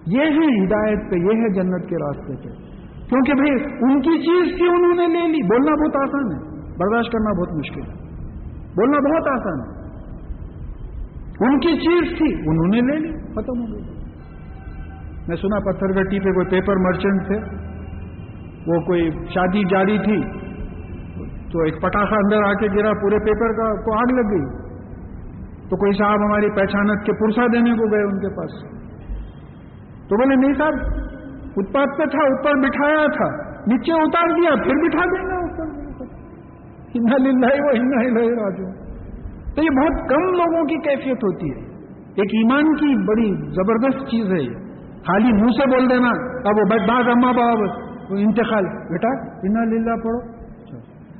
یہ ہے ہدایت پہ، یہ ہے جنت کے راستے پہ۔ کیونکہ بھائی، ان کی چیز تھی انہوں نے لے لی۔ بولنا بہت آسان ہے۔ برداشت کرنا بہت مشکل ہے۔ بولنا بہت آسان ہے۔ ان کی چیز تھی، انہوں نے لے لی، ختم ہو گئی۔ میں سنا پتھر گٹی پہ کوئی پیپر مرچنٹ تھے۔ وہ کوئی شادی جاری تھی۔ تو ایک پٹاخہ اندر آ کے گرا پورے پیپر کا، کو آگ لگ گئی۔ تو کوئی صاحب ہماری پہچانت کے پرسا دینے کو گئے ان کے پاس۔ تو بولے، نہیں صاحب فٹ پاتھ پہ تھا، اوپر بٹھایا تھا، نیچے اتار دیا، پھر بٹھا دیں گے اوپر۔ ہندا وہ ہندا ہی راجو تو یہ بہت کم لوگوں کی کیفیت ہوتی ہے۔ ایک ایمان کی بڑی زبردست چیز ہے یہ۔ خالی منہ سے بول دینا، اب وہ بعد اما باب انتقال۔ بیٹا ہندا للہ پڑھو۔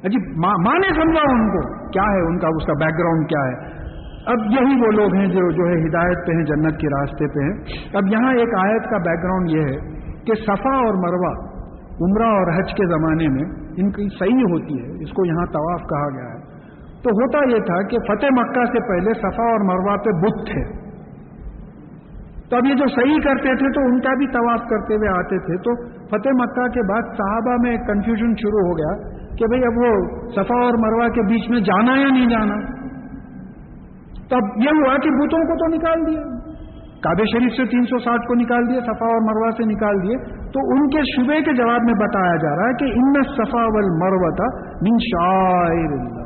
جی ماں نے سمجھا ان کو، کیا ہے ان کا، اس کا بیک گراؤنڈ کیا ہے؟ اب یہی وہ لوگ ہیں جو جو ہے ہدایت پہ ہیں، جنت کے راستے پہ ہیں۔ اب یہاں ایک آیت کا بیک گراؤنڈ یہ ہے کہ صفا اور مروا عمرہ اور حج کے زمانے میں ان کی صحیح ہوتی ہے، اس کو یہاں طواف کہا گیا ہے۔ تو ہوتا یہ تھا کہ فتح مکہ سے پہلے صفا اور مروا پہ بت تھے۔ تو اب یہ جو صحیح کرتے تھے تو ان کا بھی طواف کرتے ہوئے آتے تھے۔ تو فتح مکہ کے بعد صحابہ میں کنفیوژن شروع ہو گیا کہ بھئی اب وہ صفا اور مروا کے بیچ میں جانا یا نہیں جانا۔ تب یہ ہوا کہ بتوں کو تو نکال دیا۔ کابے شریف سے تین سو ساٹھ کو نکال دیے، صفا اور مروا سے نکال دیے۔ تو ان کے شبے کے جواب میں بتایا جا رہا ہے کہ ان صفا مروتا من شاعر اللہ۔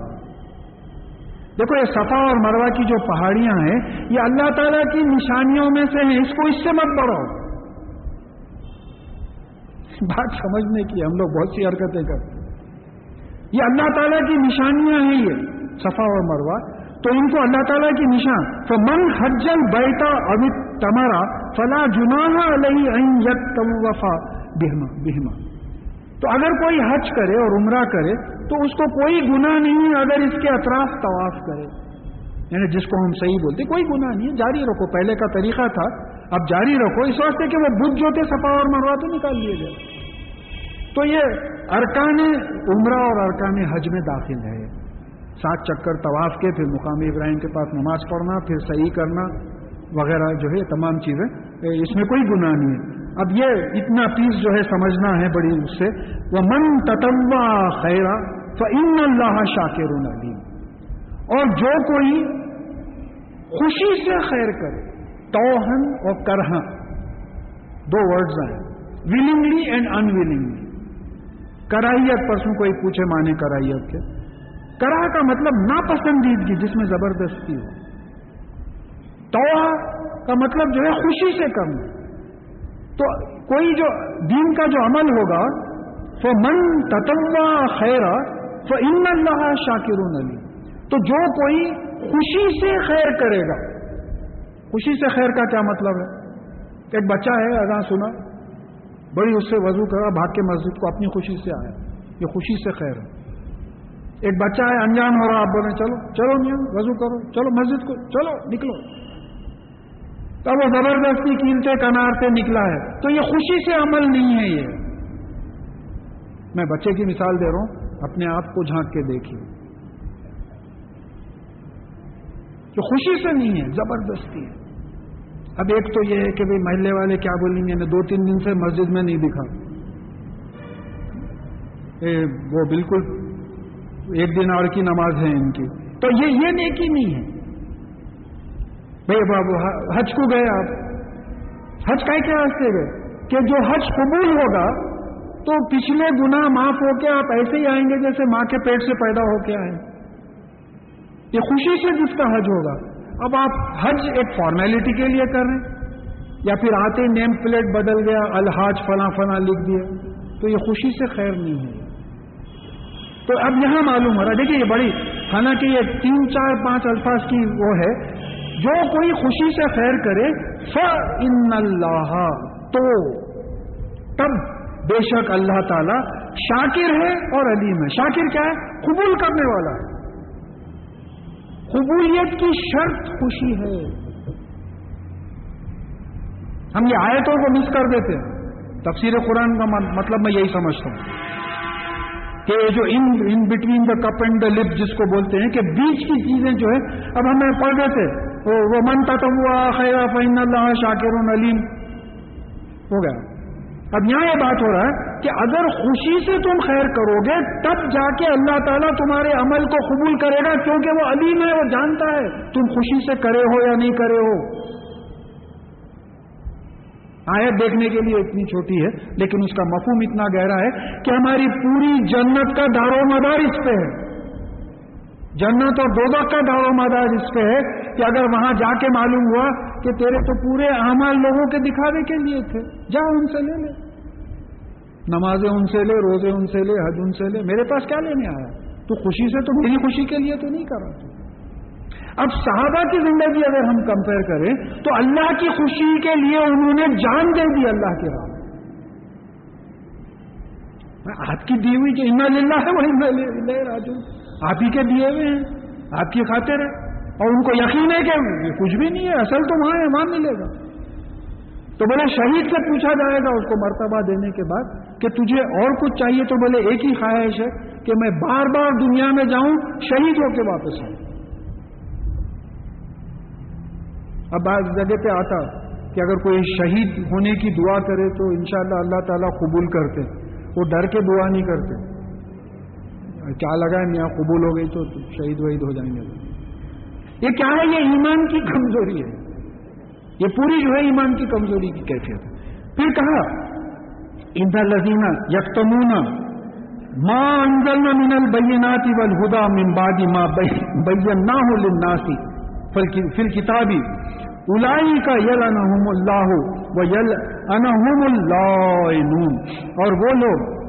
دیکھو یہ صفا اور مروا کی جو پہاڑیاں ہیں، یہ اللہ تعالیٰ کی نشانیوں میں سے ہیں۔ اس کو اس سے مت بڑھو۔ بات سمجھنے کی ہم لوگ بہت سی حرکتیں کرتے ہیں۔ یہ اللہ تعالیٰ کی نشانیاں ہیں یہ، صفا اور مروا تو ان کو اللہ تعالیٰ کی نشان۔ تو من حجل بیٹا ابت تمارا فلا جناح علیہ بہما بہما تو اگر کوئی حج کرے اور عمرہ کرے تو اس کو کوئی گناہ نہیں اگر اس کے اطراف طواف کرے۔ یعنی جس کو ہم صحیح بولتے، کوئی گناہ نہیں جاری رکھو۔ پہلے کا طریقہ تھا، اب جاری رکھو۔ اس واسطے کہ وہ بدھ جو تھے سفا اور مروا تو نکال لیے گئے۔ تو یہ ارکان عمرہ اور ارکان حج میں داخل ہے۔ سات چکر طواف کے، پھر مقامی ابراہیم کے پاس نماز پڑھنا، پھر صحیح کرنا، وغیرہ جو ہے، تمام چیزیں۔ اس میں کوئی گناہ نہیں ہے۔ اب یہ اتنا پیس جو ہے سمجھنا ہے بڑی اس سے وہ من تتوا خیرا تو ان اللہ شاکر علیم اور جو کوئی خوشی سے خیر کرے، توہن اور کرہن، دو ورڈز ہیں۔ ولنگلی اینڈ ان ولنگلی کرائیت، پرسوں کوئی پوچھے مانے کرائیت کے۔ کرا کا مطلب ناپسندیدگی، جس میں زبردستی ہو۔ تو کا مطلب جو ہے خوشی سے کرنا تو کوئی جو دین کا جو عمل ہوگا تو من تتوا خیر تو ان اللہ شاکر علی تو جو کوئی خوشی سے خیر کرے گا، خوشی سے خیر کا کیا مطلب ہے؟ ایک بچہ ہے اگاں سنا، بڑی اس سے وضو کرا، بھاگ کے مسجد کو اپنی خوشی سے آیا۔ یہ خوشی سے خیر ہے۔ ایک بچہ ہے، انجان ہو رہا، آپ بولے، چلو چلو، میاں، وضو کرو، چلو مسجد کو، چلو، نکلو۔ تب وہ زبردستی قیمتیں کنار سے نکلا ہے۔ تو یہ خوشی سے عمل نہیں ہے یہ۔ میں بچے کی مثال دے رہا ہوں، اپنے آپ کو جھانک کے دیکھیے۔ جو خوشی سے نہیں ہے، زبردستی ہے۔ اب ایک تو یہ ہے کہ بھائی محلے والے کیا بولیں گے دو تین دن سے مسجد میں نہیں دکھا۔ اے، وہ بالکل ایک دن اور کی نماز ہے ان کی۔ تو یہ یہ نیکی نہیں ہے۔ بھائی بابو حج کو گئے آپ؟ حج کا کیا راستے گئے؟ کہ جو حج قبول ہوگا، تو پچھلے گنا معاف ہو کے آپ ایسے ہی آئیں گے جیسے ماں کے پیٹ سے پیدا ہو کے آئے یہ خوشی سے جس کا حج ہوگا۔ اب آپ حج ایک فارمیلٹی کے لیے کر رہے ہیں۔ یا پھر آتے نیم پلیٹ بدل گیا، الحاج فلاں فلاں لکھ دیا۔ تو یہ خوشی سے خیر نہیں ہے۔ تو اب یہاں معلوم ہو رہا ہے۔ دیکھیے یہ بڑی، حالانکہ یہ تین چار پانچ الفاظ کی وہ ہے۔ جو کوئی خوشی سے خیر کرے ف ان اللہ تو تب بے شک اللہ تعالی شاکر ہے اور علیم ہے۔ شاکر کیا ہے؟ قبول کرنے والا۔ ہے قبولیت کی شرط خوشی ہے۔ ہم یہ آیتوں کو مس کر دیتے ہیں۔ تفسیر قرآن کا مطلب میں یہی سمجھتا ہوں۔ کہ جو in in between the cup and the lip جس کو بولتے ہیں کہ بیچ کی چیزیں جو ہے، اب ہمیں پڑھ دیتے وہ منتا تو ہوا خیر فین اللہ شاکر علیم ہو گیا۔ اب یہاں یہ بات ہو رہا ہے کہ اگر خوشی سے تم خیر کرو گے، تب جا کے اللہ تعالیٰ تمہارے عمل کو قبول کرے گا، کیونکہ وہ علیم ہے، وہ جانتا ہے۔ تم خوشی سے کرے ہو یا نہیں کرے ہو؟ آیت دیکھنے کے لیے اتنی چھوٹی ہے، لیکن اس کا مفہوم اتنا گہرا ہے کہ ہماری پوری جنت کا دار و مدار اس پہ ہے۔ جنت اور دو کا دار و مدار اس پہ ہے کہ اگر وہاں جا کے معلوم ہوا کہ تیرے تو پورے اعمال لوگوں کے دکھاوے کے لیے تھے، جا ان سے لے لے۔ نمازیں ان سے لے، روزے ان سے لے، حج ان سے لے۔ میرے پاس کیا لینے آیا؟ تو خوشی سے تو میری خوشی کے لیے تو نہیں کر رہا اب صحابہ کی زندگی اگر ہم کمپیئر کریں، تو اللہ کی خوشی کے لیے انہوں نے جان دے دی اللہ کے راہ۔ آپ کی دی ہوئی جو انا للہ ہے وہ راجو آپ ہی کے دیے ہوئے ہیں، آپ کی خاطر ہے۔ اور ان کو یقین ہے کہ کچھ بھی نہیں ہے، اصل تو وہاں ہے وہاں ملے گا۔ تو بولے شہید سے پوچھا جائے گا اس کو مرتبہ دینے کے بعد کہ تجھے اور کچھ چاہیے تو بولے ایک ہی خواہش ہے کہ میں بار بار دنیا میں جاؤں، شہید ہو کے واپس آؤں۔ اب بعض جگہ پہ آتا کہ اگر کوئی شہید ہونے کی دعا کرے تو انشاءاللہ اللہ تعالیٰ قبول کرتے، وہ ڈر کے دعا نہیں کرتے۔ کیا لگا ہے میاں؟ قبول ہو گئی تو شہید وحید ہو جائیں گے۔ یہ کیا ہے؟ یہ ایمان کی کمزوری ہے۔ یہ پوری جو ہے ایمان کی کمزوری کی کیفیت ہے۔ پھر کہا اندا لذینہ یکتمون ماں انزلنا من البیناتی والہدا من بعد ما بیناہ للناسی فی الکتابی الائی کا یل اللہ و یل انحم اللہ اور وہ لوگ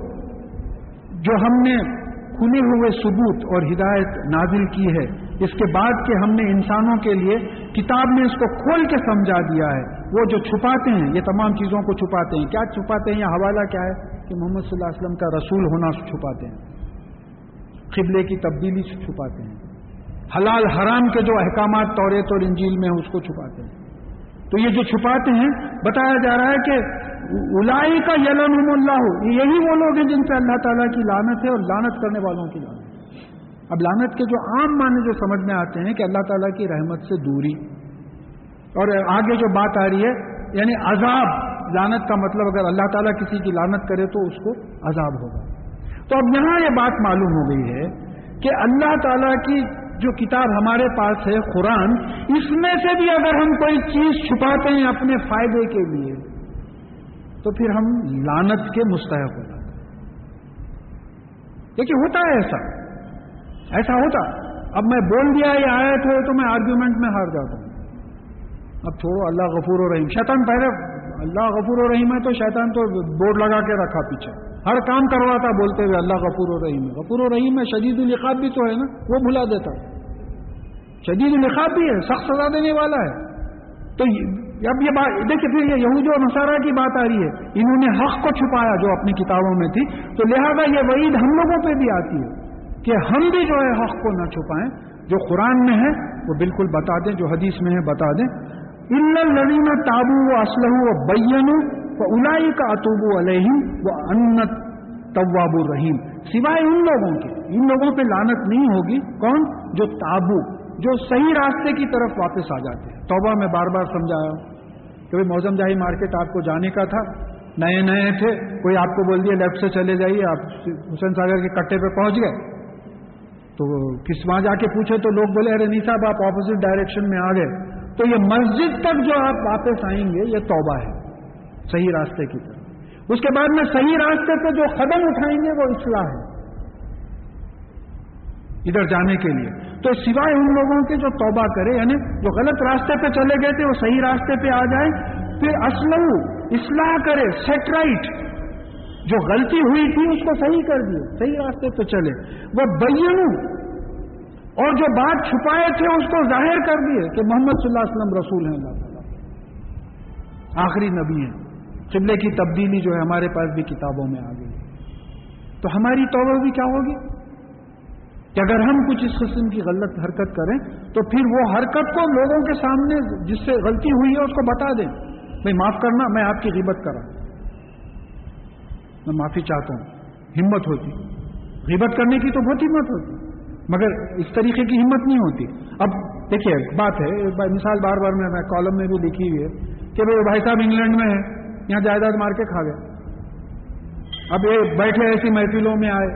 جو ہم نے کھلے ہوئے ثبوت اور ہدایت نازل کی ہے۔ اس کے بعد کہ ہم نے انسانوں کے لیے کتاب میں اس کو کھول کے سمجھا دیا ہے۔ وہ جو چھپاتے ہیں، یہ تمام چیزوں کو چھپاتے ہیں۔ کیا چھپاتے ہیں یہ حوالہ کیا ہے؟ کہ محمد صلی اللہ علیہ وسلم کا رسول ہونا چھپاتے ہیں۔ قبلے کی تبدیلی چھپاتے ہیں۔ حلال حرام کے جو احکامات توریت اور انجیل میں ہیں، اس کو چھپاتے ہیں۔ تو یہ جو چھپاتے ہیں، بتایا جا رہا ہے کہ الائی کا یلن اللہ. یہی وہ لوگ ہیں جن سے اللہ تعالیٰ کی لانت ہے اور لانت کرنے والوں کی لانت اب لانت کے جو عام معنی جو سمجھ میں آتے ہیں کہ اللہ تعالیٰ کی رحمت سے دوری. اور آگے جو بات آ رہی ہے یعنی عذاب. لانت کا مطلب اگر اللہ تعالیٰ کسی کی لانت کرے تو اس کو عذاب ہوگا. تو اب یہاں یہ بات معلوم ہو گئی ہے کہ اللہ تعالیٰ کی جو کتاب ہمارے پاس ہے قرآن، اس میں سے بھی اگر ہم کوئی چیز چھپاتے ہیں اپنے فائدے کے لیے تو پھر ہم لانت کے مستحق ہو جاتے دیکھیے، ہوتا ہے ایسا۔ ایسا ہوتا۔ اب میں بول دیا یہ آئے تھے تو میں آرگیومنٹ میں ہار جاتا ہوں۔ اب چھوڑو، اللہ غفور و رحیم۔ شیطان پہلے، اللہ غفور و رحیم ہے تو شیطان تو بورڈ لگا کے رکھا پیچھے۔ ہر کام کرواتا بولتے ہوئے اللہ غفور و رحیم ہے۔ غفور و رحیم ہے شدید القاب بھی تو ہے نا، وہ بھلا دیتا۔ شدید القاب بھی ہے، سخت سزا دینے والا ہے۔ تو اب یہ بات دیکھیے پھر یہ یہود و نصارہ کی بات آ رہی ہے۔ انہوں نے حق کو چھپایا جو اپنی کتابوں میں تھی۔ تو لہذا یہ وعید ہم لوگوں پہ بھی آتی ہے کہ ہم بھی جو ہے حق کو نہ چھپائیں۔ جو قرآن میں ہے، وہ بالکل بتا دیں، جو حدیث میں ہے، بتا دیں۔ ان تابو و اسلح و بین الائی کا اطوب علیہ وہ انت طواب الرحیم سوائے ان لوگوں کے۔ ان لوگوں پہ لانت نہیں ہوگی۔ کون؟ جو تابو، جو صحیح راستے کی طرف واپس آ جاتے ہیں۔ توبہ میں بار بار سمجھایا۔ ہوں کہ موزم جاہی مارکیٹ آپ کو جانے کا تھا، نئے نئے تھے، کوئی آپ کو بول دیا لیفٹ سے چلے جائیے، آپ حسین ساگر کے کٹے پہ پہنچ گئے۔ تو کس وہاں جا کے پوچھے تو لوگ بولے، ارے نہیں صاحب، آپ اپوزٹ ڈائریکشن میں آ گئے۔ تو یہ مسجد تک جو آپ واپس آئیں گے، یہ توبہ ہے، صحیح راستے کی طرف۔ اس کے بعد میں صحیح راستے پہ جو قدم اٹھائیں گے، وہ اصلاح ہے۔ ادھر جانے کے لیے۔ تو سوائے ان لوگوں کے جو توبہ کرے یعنی جو غلط راستے پہ چلے گئے تھے، وہ صحیح راستے پہ آ جائے پھر اسلو اصلاح کرے سیٹ رائٹ جو غلطی ہوئی تھی، اس کو صحیح کر دیے، صحیح راستے پہ چلے۔ وہ بینو، اور جو بات چھپائے تھے، اس کو ظاہر کر دیے کہ محمد صلی اللہ علیہ وسلم رسول ہیں۔ اللہ تعالیٰ آخری نبی ہیں۔ قبلے کی تبدیلی جو ہے، ہمارے پاس بھی کتابوں میں آ گئی تو ہماری توبہ بھی کیا ہوگی؟ کہ اگر ہم کچھ اس قسم کی غلط حرکت کریں تو پھر وہ حرکت کو لوگوں کے سامنے جس سے غلطی ہوئی ہے اس کو بتا دیں۔ بھائی معاف کرنا، میں آپ کی غیبت کرا میں معافی چاہتا ہوں۔ ہمت ہوتی۔ غیبت کرنے کی تو بہت ہمت ہوتی، مگر اس طریقے کی ہمت نہیں ہوتی۔ اب دیکھیے، بات ہے، مثال بار بار میں کالم میں بھی لکھی ہوئی ہے کہ بھائی صاحب انگلینڈ میں ہے یہاں جائیداد مار کے کھا گئے۔ اب یہ بیٹھے ایسی محفلوں میں آئے،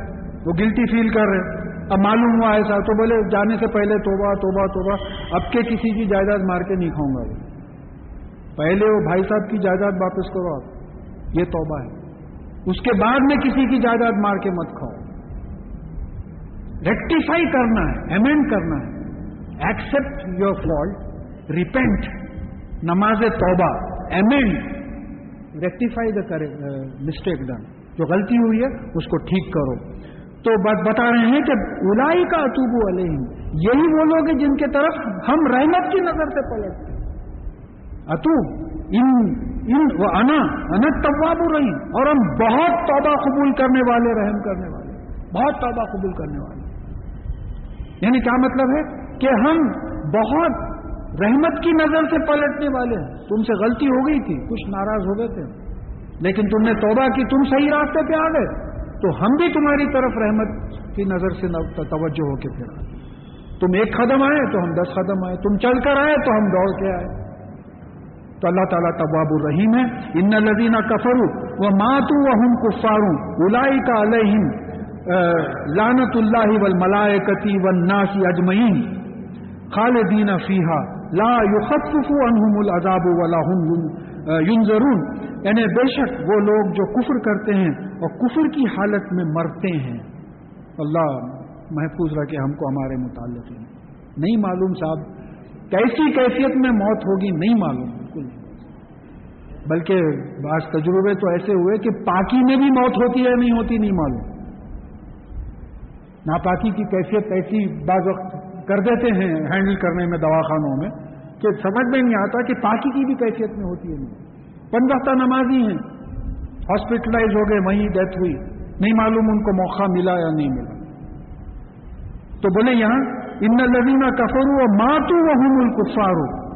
وہ گلٹی فیل کر رہے اب معلوم ہوا ایسا تو بولے، جانے سے پہلے توبہ توبہ توبہ، اب کے کسی کی جائیداد مار کے نہیں کھاؤں گا۔ پہلے وہ بھائی صاحب کی جائیداد واپس کرو آپ۔ یہ توبہ ہے۔ اس کے بعد میں کسی کی جائیداد مار کے مت کھاؤ۔ ریکٹیفائی کرنا ہے امینڈ کرنا ہے۔ ایکسپٹ یور فالٹ ریپینٹ نماز توبہ امینڈ ریکٹیفائی دا کرے مسٹیک ڈن جو غلطی ہوئی ہے، اس کو ٹھیک کرو۔ تو بتا رہے ہیں کہ الائی کا اطوب علیہم، یہی وہ لوگ ہیں جن کے طرف ہم رحمت کی نظر سے پلٹتے اتوب، ان ان، وہ انا طواب رحیم اور ہم بہت توبہ قبول کرنے والے، رحم کرنے والے، بہت توبہ قبول کرنے والے۔ یعنی کیا مطلب ہے کہ ہم بہت رحمت کی نظر سے پلٹنے والے ہیں۔ تم سے غلطی ہو گئی تھی، کچھ ناراض ہو گئے تھے، لیکن تم نے توبہ کی، تم صحیح راستے پہ آ گئے۔ تو ہم بھی تمہاری طرف رحمت کی نظر سے توجہ ہو کے پھر تم ایک قدم آئے تو ہم دس قدم آئے۔ تم چل کر آئے تو ہم دوڑ کے آئے۔ تو اللہ تعالیٰ طباب الرحیم ہے۔ ان لدینہ کفرو وہ ماتو و ہم کفاروں الائی کا علیہم لانت اللہ ول ملائکتی و اجمعین۔ خالدین فیحا لا یخفف عنہم العذاب ولا هم ینظرون یعنی بے شک وہ لوگ جو کفر کرتے ہیں اور کفر کی حالت میں مرتے ہیں۔ اللہ محفوظ رکھے ہم کو ہمارے متعلق۔ نہیں معلوم صاحب، کیسی کیفیت میں موت ہوگی نہیں معلوم، بالکل بلکہ بعض تجربے تو ایسے ہوئے کہ پاکی میں بھی موت ہوتی ہے نہیں ہوتی، نہیں معلوم۔ ناپاکی کی کیفیت ایسی بعض وقت کر دیتے ہیں، ہینڈل کرنے میں دواخانوں میں۔ کہ سمجھ میں نہیں آتا کہ پاکی کی بھی کیفیت میں ہوتی ہے نہیں۔ نمازی ہیں۔ ہاسپٹلائز ہو گئے، وہیں ڈیتھ ہوئی۔ نہیں معلوم ان کو موقع ملا یا نہیں ملا۔ تو بولے یہاں، ان لدینہ کفرو و ماتو وہ الکفارو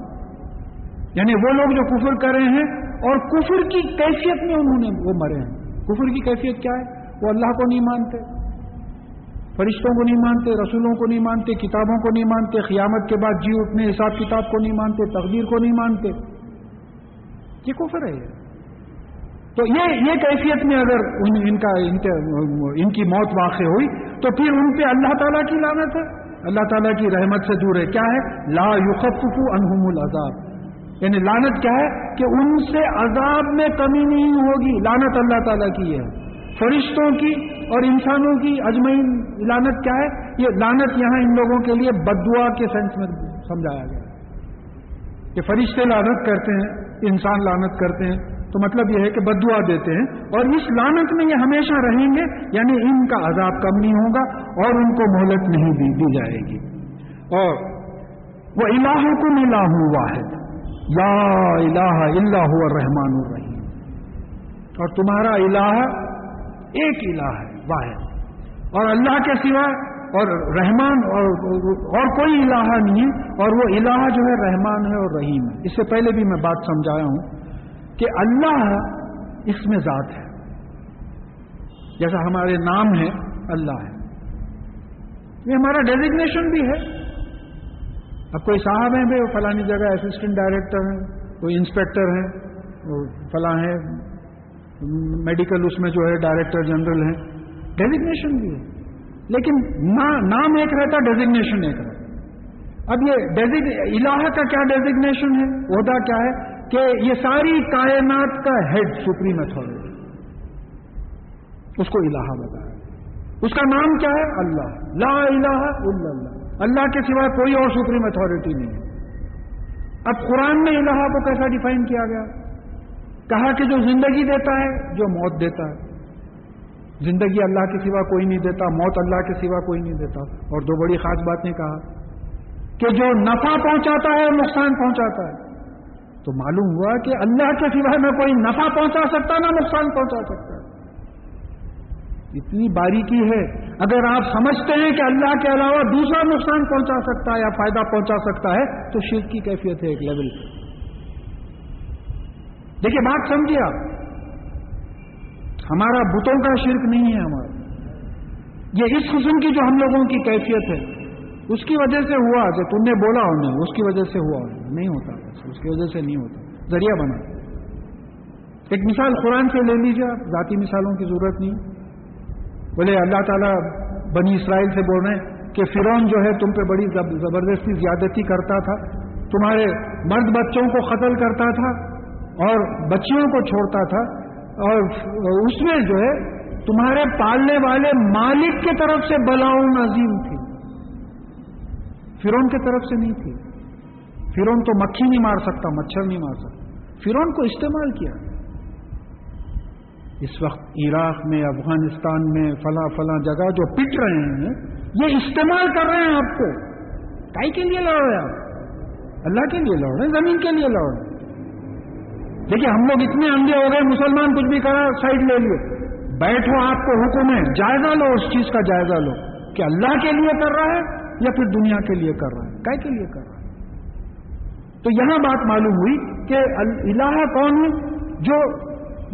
یعنی وہ لوگ جو کفر کر رہے ہیں اور کفر کی کیفیت میں انہوں نے وہ مرے ہیں۔ کفر کی کیفیت کیا ہے؟ وہ اللہ کو نہیں مانتے۔ فرشتوں کو نہیں مانتے، رسولوں کو نہیں مانتے، کتابوں کو نہیں مانتے، قیامت کے بعد جی اٹھنے، حساب کتاب کو نہیں مانتے، تقدیر کو نہیں مانتے۔ یہ کفر ہے تو یہ یہ کیفیت میں اگر ان ان کا ان کی موت واقع ہوئی، تو پھر ان پہ اللہ تعالیٰ کی لانت ہے۔ اللہ تعالیٰ کی رحمت سے دور ہے۔ کیا ہے؟ لا یوخفو انہم العذاب۔ یعنی لانت کیا ہے؟ کہ ان سے عذاب میں کمی نہیں ہوگی۔ لانت اللہ تعالیٰ کی ہے۔ فرشتوں کی اور انسانوں کی اجمعین لانت کیا ہے؟ یہ لانت یہاں ان لوگوں کے لیے بدعا کے سینس میں سمجھایا گیا۔ کہ فرشتے لانت کرتے ہیں، انسان لانت کرتے ہیں، تو مطلب یہ ہے کہ بدعا دیتے ہیں۔ اور اس لانت میں یہ ہمیشہ رہیں گے یعنی ان کا عذاب کم نہیں ہوگا اور ان کو مہلت نہیں دی دی جائے گی۔ اور وہ الہ کو ملا واحد۔ یا الہ اللہ الرحمن الرحیم۔ اور تمہارا الہ ایک الہ ہے، واحد۔ اور اللہ کے سوا اور رحمان اور اور کوئی الہ نہیں ہے اور وہ الہ جو ہے رحمان ہے اور رحیم ہے۔ اس سے پہلے بھی میں بات سمجھایا ہوں کہ اللہ اس میں ذات ہے۔ جیسا ہمارے نام ہے، اللہ ہے۔ یہ ہمارا ڈیزگنیشن بھی ہے۔ اب کوئی صاحب ہیں فلانی جگہ اسسٹنٹ ڈائریکٹر ہیں، کوئی انسپیکٹر ہیں فلاں ہے میڈیکل اس میں جو ہے ڈائریکٹر جنرل ہے ڈیزگنیشن بھی ہے. لیکن نام ایک رہتا ڈیزگنیشن ایک رہتا. اب یہ الہ کا کیا ڈیزگنیشن ہے؟ عہدہ کیا ہے؟ کہ یہ ساری کائنات کا ہیڈ سپریم اتھارٹی اس کو الہ بتایا اس کا نام کیا ہے؟ اللہ. لا الہ الا اللہ. اللہ کے سوا کوئی اور سپریم اتھارٹی نہیں ہے. اب قرآن میں الہ کو کیسا ڈیفائن کیا گیا؟ کہا کہ جو زندگی دیتا ہے، جو موت دیتا ہے۔ زندگی اللہ کے سوا کوئی نہیں دیتا، موت اللہ کے سوا کوئی نہیں دیتا۔ اور دو بڑی خاص باتیں کہا کہ جو نفع پہنچاتا ہے نقصان پہنچاتا ہے۔ تو معلوم ہوا کہ اللہ کے سوا نہ کوئی نفع پہنچا سکتا، نہ نقصان پہنچا سکتا۔ اتنی باریکی ہے۔ اگر آپ سمجھتے ہیں کہ اللہ کے علاوہ دوسرا نقصان پہنچا سکتا ہے یا فائدہ پہنچا سکتا ہے، تو شرک کی کیفیت ہے ایک لیول پہ دیکھیے بات سمجھیے آپ۔ ہمارا بتوں کا شرک نہیں ہے ہمارا۔ یہ اس قسم کی جو ہم لوگوں کی کیفیت ہے، اس کی وجہ سے ہوا جو تم نے بولا انہیں اس کی وجہ سے ہوا نہیں۔ ہوتا، اس کی وجہ سے نہیں ہوتا۔ ذریعہ بنا۔ ایک مثال قرآن سے لے لیجیے آپ، ذاتی مثالوں کی ضرورت نہیں۔ بولے اللہ تعالیٰ بنی اسرائیل سے بول رہے ہیں کہ فرون جو ہے تم پہ بڑی زبردستی زیادتی کرتا تھا، تمہارے مرد بچوں کو قتل کرتا تھا اور بچیوں کو چھوڑتا تھا اور اس میں جو ہے تمہارے پالنے والے مالک کی طرف سے بلاؤن عظیم تھی۔ فرون کی طرف سے نہیں تھی۔ فرون تو مکھی نہیں مار سکتا، مچھر نہیں مار سکتا۔ فرون کو استعمال کیا۔ اس وقت عراق میں، افغانستان میں فلاں فلاں جگہ جو پٹ رہے ہیں، یہ استعمال کر رہے ہیں آپ کو۔ کائی کے لیے لڑ رہے ہیں آپ۔ اللہ کے لیے لڑ رہے ہیں، زمین کے لیے لڑ رہے ہیں۔ دیکھیے، ہم لوگ اتنے اندھے ہو گئے، مسلمان کچھ بھی کرا، سائڈ لے لیے۔ بیٹھو آپ کو حکم ہے، جائزہ لو، اس چیز کا جائزہ لو۔ کہ اللہ کے لیے کر رہا ہے یا پھر دنیا کے لیے کر رہا ہے؟ کے لیے کر رہا ہے؟ تو یہاں بات معلوم ہوئی کہ الہ کون ہے؟ جو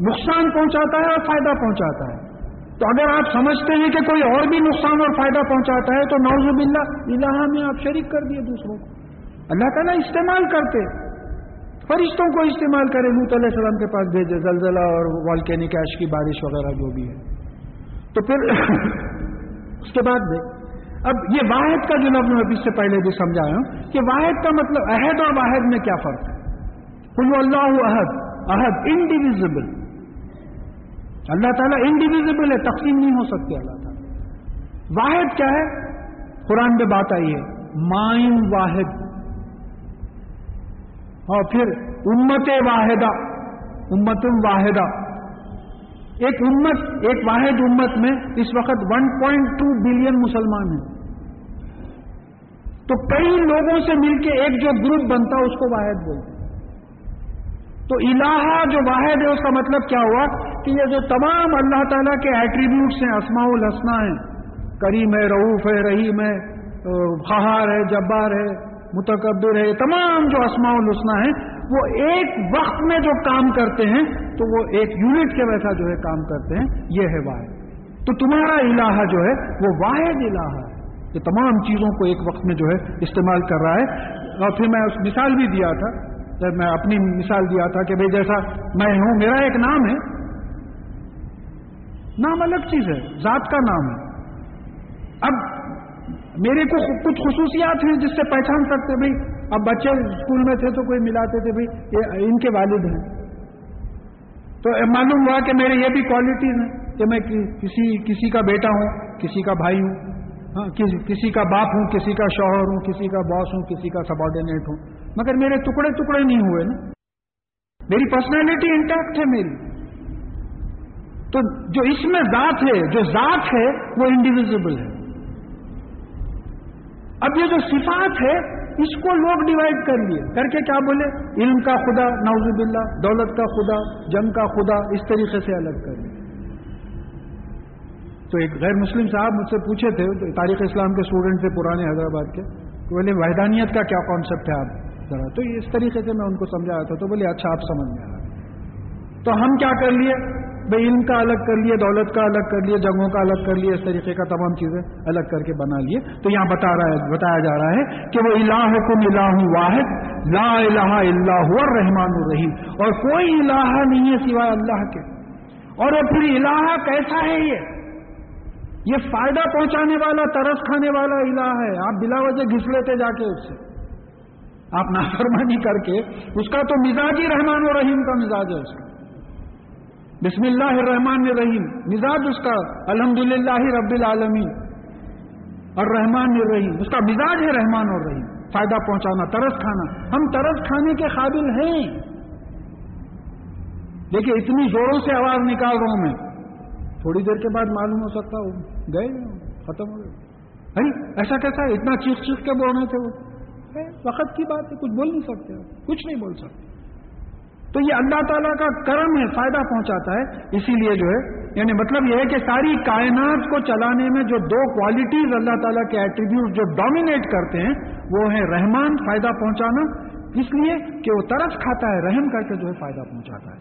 نقصان پہنچاتا ہے اور فائدہ پہنچاتا ہے۔ تو اگر آپ سمجھتے ہیں کہ کوئی اور بھی نقصان اور فائدہ پہنچاتا ہے، تو نوز باللہ، الہ میں آپ شریک کر دیے دوسروں کو۔ اللہ تعالیٰ استعمال کرتے۔ فرشتوں کو استعمال کرے لوت علیہ السلام کے پاس بھیجے، زلزلہ اور والکینک ایش کی بارش وغیرہ جو بھی ہے۔ تو پھر اس کے بعد دیکھ اب یہ واحد کا جو لفظ میں اس سے پہلے بھی سمجھایا ہوں، کہ واحد کا مطلب عہد اور واحد میں کیا فرق ہے؟ کلو اللہ عہد عہد انڈیویزبل اللہ تعالیٰ انڈیویزبل ہے، تقسیم نہیں ہو سکتی اللہ تعالیٰ۔ واحد کیا ہے؟ قرآن پہ بات آئی ہے مائن واحد۔ اور پھر امت واحدہ امت واحدہ۔ ایک امت، ایک واحد امت میں اس وقت 1.2 بلین مسلمان ہیں۔ تو کئی لوگوں سے مل کے ایک جو گروپ بنتا، اس کو واحد بولتے۔ تو الہ جو واحد ہے، اس کا مطلب کیا ہوا؟ کہ یہ جو تمام اللہ تعالیٰ کے ایٹریبیوٹس ہیں، اسماء الحسنہ ہیں۔ کریم ہے، رعوف ہے، رحیم ہے فہار ہے، جبار ہے متکبر ہے تمام جو اسماء الحسنہ ہیں، وہ ایک وقت میں جو کام کرتے ہیں، تو وہ ایک یونٹ کے ویسا جو ہے کام کرتے ہیں، یہ ہے واحد۔ تو تمہارا الہ جو ہے، وہ واحد الہ ہے۔ یہ تمام چیزوں کو ایک وقت میں جو ہے استعمال کر رہا ہے۔ اور پھر میں اس مثال بھی دیا تھا، جب میں اپنی مثال دیا تھا کہ بھائی جیسا میں ہوں، میرا ایک نام ہے۔ نام الگ چیز ہے، ذات کا نام ہے۔ اب میرے کو کچھ خصوصیات ہیں جس سے پہچان سکتے بھائی، اب بچے اسکول میں تھے تو کوئی ملاتے تھے، بھائی، یہ ان کے والد ہیں۔ تو معلوم ہوا کہ میرے یہ بھی کوالٹیز ہیں کہ میں کسی کسی کا بیٹا ہوں، کسی کا بھائی ہوں ہاں، کسی کا باپ ہوں، کسی کا شوہر ہوں، کسی کا باس ہوں، کسی کا سبارڈینیٹ ہوں۔ مگر میرے ٹکڑے ٹکڑے نہیں ہوئے نا۔ میری پرسنالٹی انٹیکٹ ہے میری۔ تو جو اس میں ذات ہے، جو ذات ہے، وہ انڈیویزبل ہے۔ اب یہ جو صفات ہے، اس کو لوگ ڈیوائڈ کر لیے۔ کر کے کیا بولے؟ علم کا خدا نوزب اللہ دولت کا خدا، جنگ کا خدا، اس طریقے سے الگ کر لیے۔ تو ایک غیر مسلم صاحب مجھ سے پوچھے تھے تاریخ اسلام کے اسٹوڈنٹ تھے پرانے حیدرآباد کے تو بولے، وحدانیت کا کیا کانسیپٹ ہے آپ؟ ذرا، تو اس طریقے سے میں ان کو سمجھایا تھا، تو بولے اچھا آپ سمجھ میں آ تو ہم کیا کر لیے؟ بھائی علم کا الگ کر لیے، دولت کا الگ کر لیے، جنگوں کا الگ کر لیے، اس طریقے کا تمام چیزیں الگ کر کے بنا لیے۔ تو یہاں بتا رہا ہے، بتایا جا رہا ہے کہ وہ الہ کم الہ واحد، لا الہ اللہ الرحمن الرحیم۔ اور کوئی الہ نہیں ہے سوائے اللہ کے۔ اور پھر الہ کیسا ہے یہ؟ یہ فائدہ پہنچانے والا، ترس کھانے والا الہ ہے۔ آپ بلا وجہ گھس لیتے جا کے اس سے۔ آپ نافرمانی کر کے، اس کا تو مزاج ہی رحمان و رحیم کا مزاج ہے اس کا۔ بسم اللہ الرحمن الرحیم۔ مزاج اس کا الحمد للہ رب العالمین۔ اور رحمان الرحیم۔ اس کا مزاج ہے رحمان اور رحیم۔ فائدہ پہنچانا ترس کھانا۔ ہم ترس کھانے کے قابل ہیں۔ دیکھیے، اتنی زوروں سے آواز نکال رہا ہوں میں۔ تھوڑی دیر کے بعد معلوم ہو سکتا ہوں۔ گئے ختم ہو گئے۔ ایسا کیسا اتنا چیخ چیخ کے بول رہے تھے وہ۔ وقت کی بات ہے، کچھ بول نہیں سکتے۔ کچھ نہیں بول سکتے۔ تو یہ اللہ تعالیٰ کا کرم ہے، فائدہ پہنچاتا ہے۔ اسی لیے جو ہے یعنی مطلب یہ ہے کہ ساری کائنات کو چلانے میں جو دو کوالٹیز اللہ تعالیٰ کے ایٹریبیوٹ جو ڈومینیٹ کرتے ہیں، وہ ہے رحمان، فائدہ پہنچانا۔ اس لیے کہ وہ ترس کھاتا ہے، رحم کر کے جو ہے فائدہ پہنچاتا ہے۔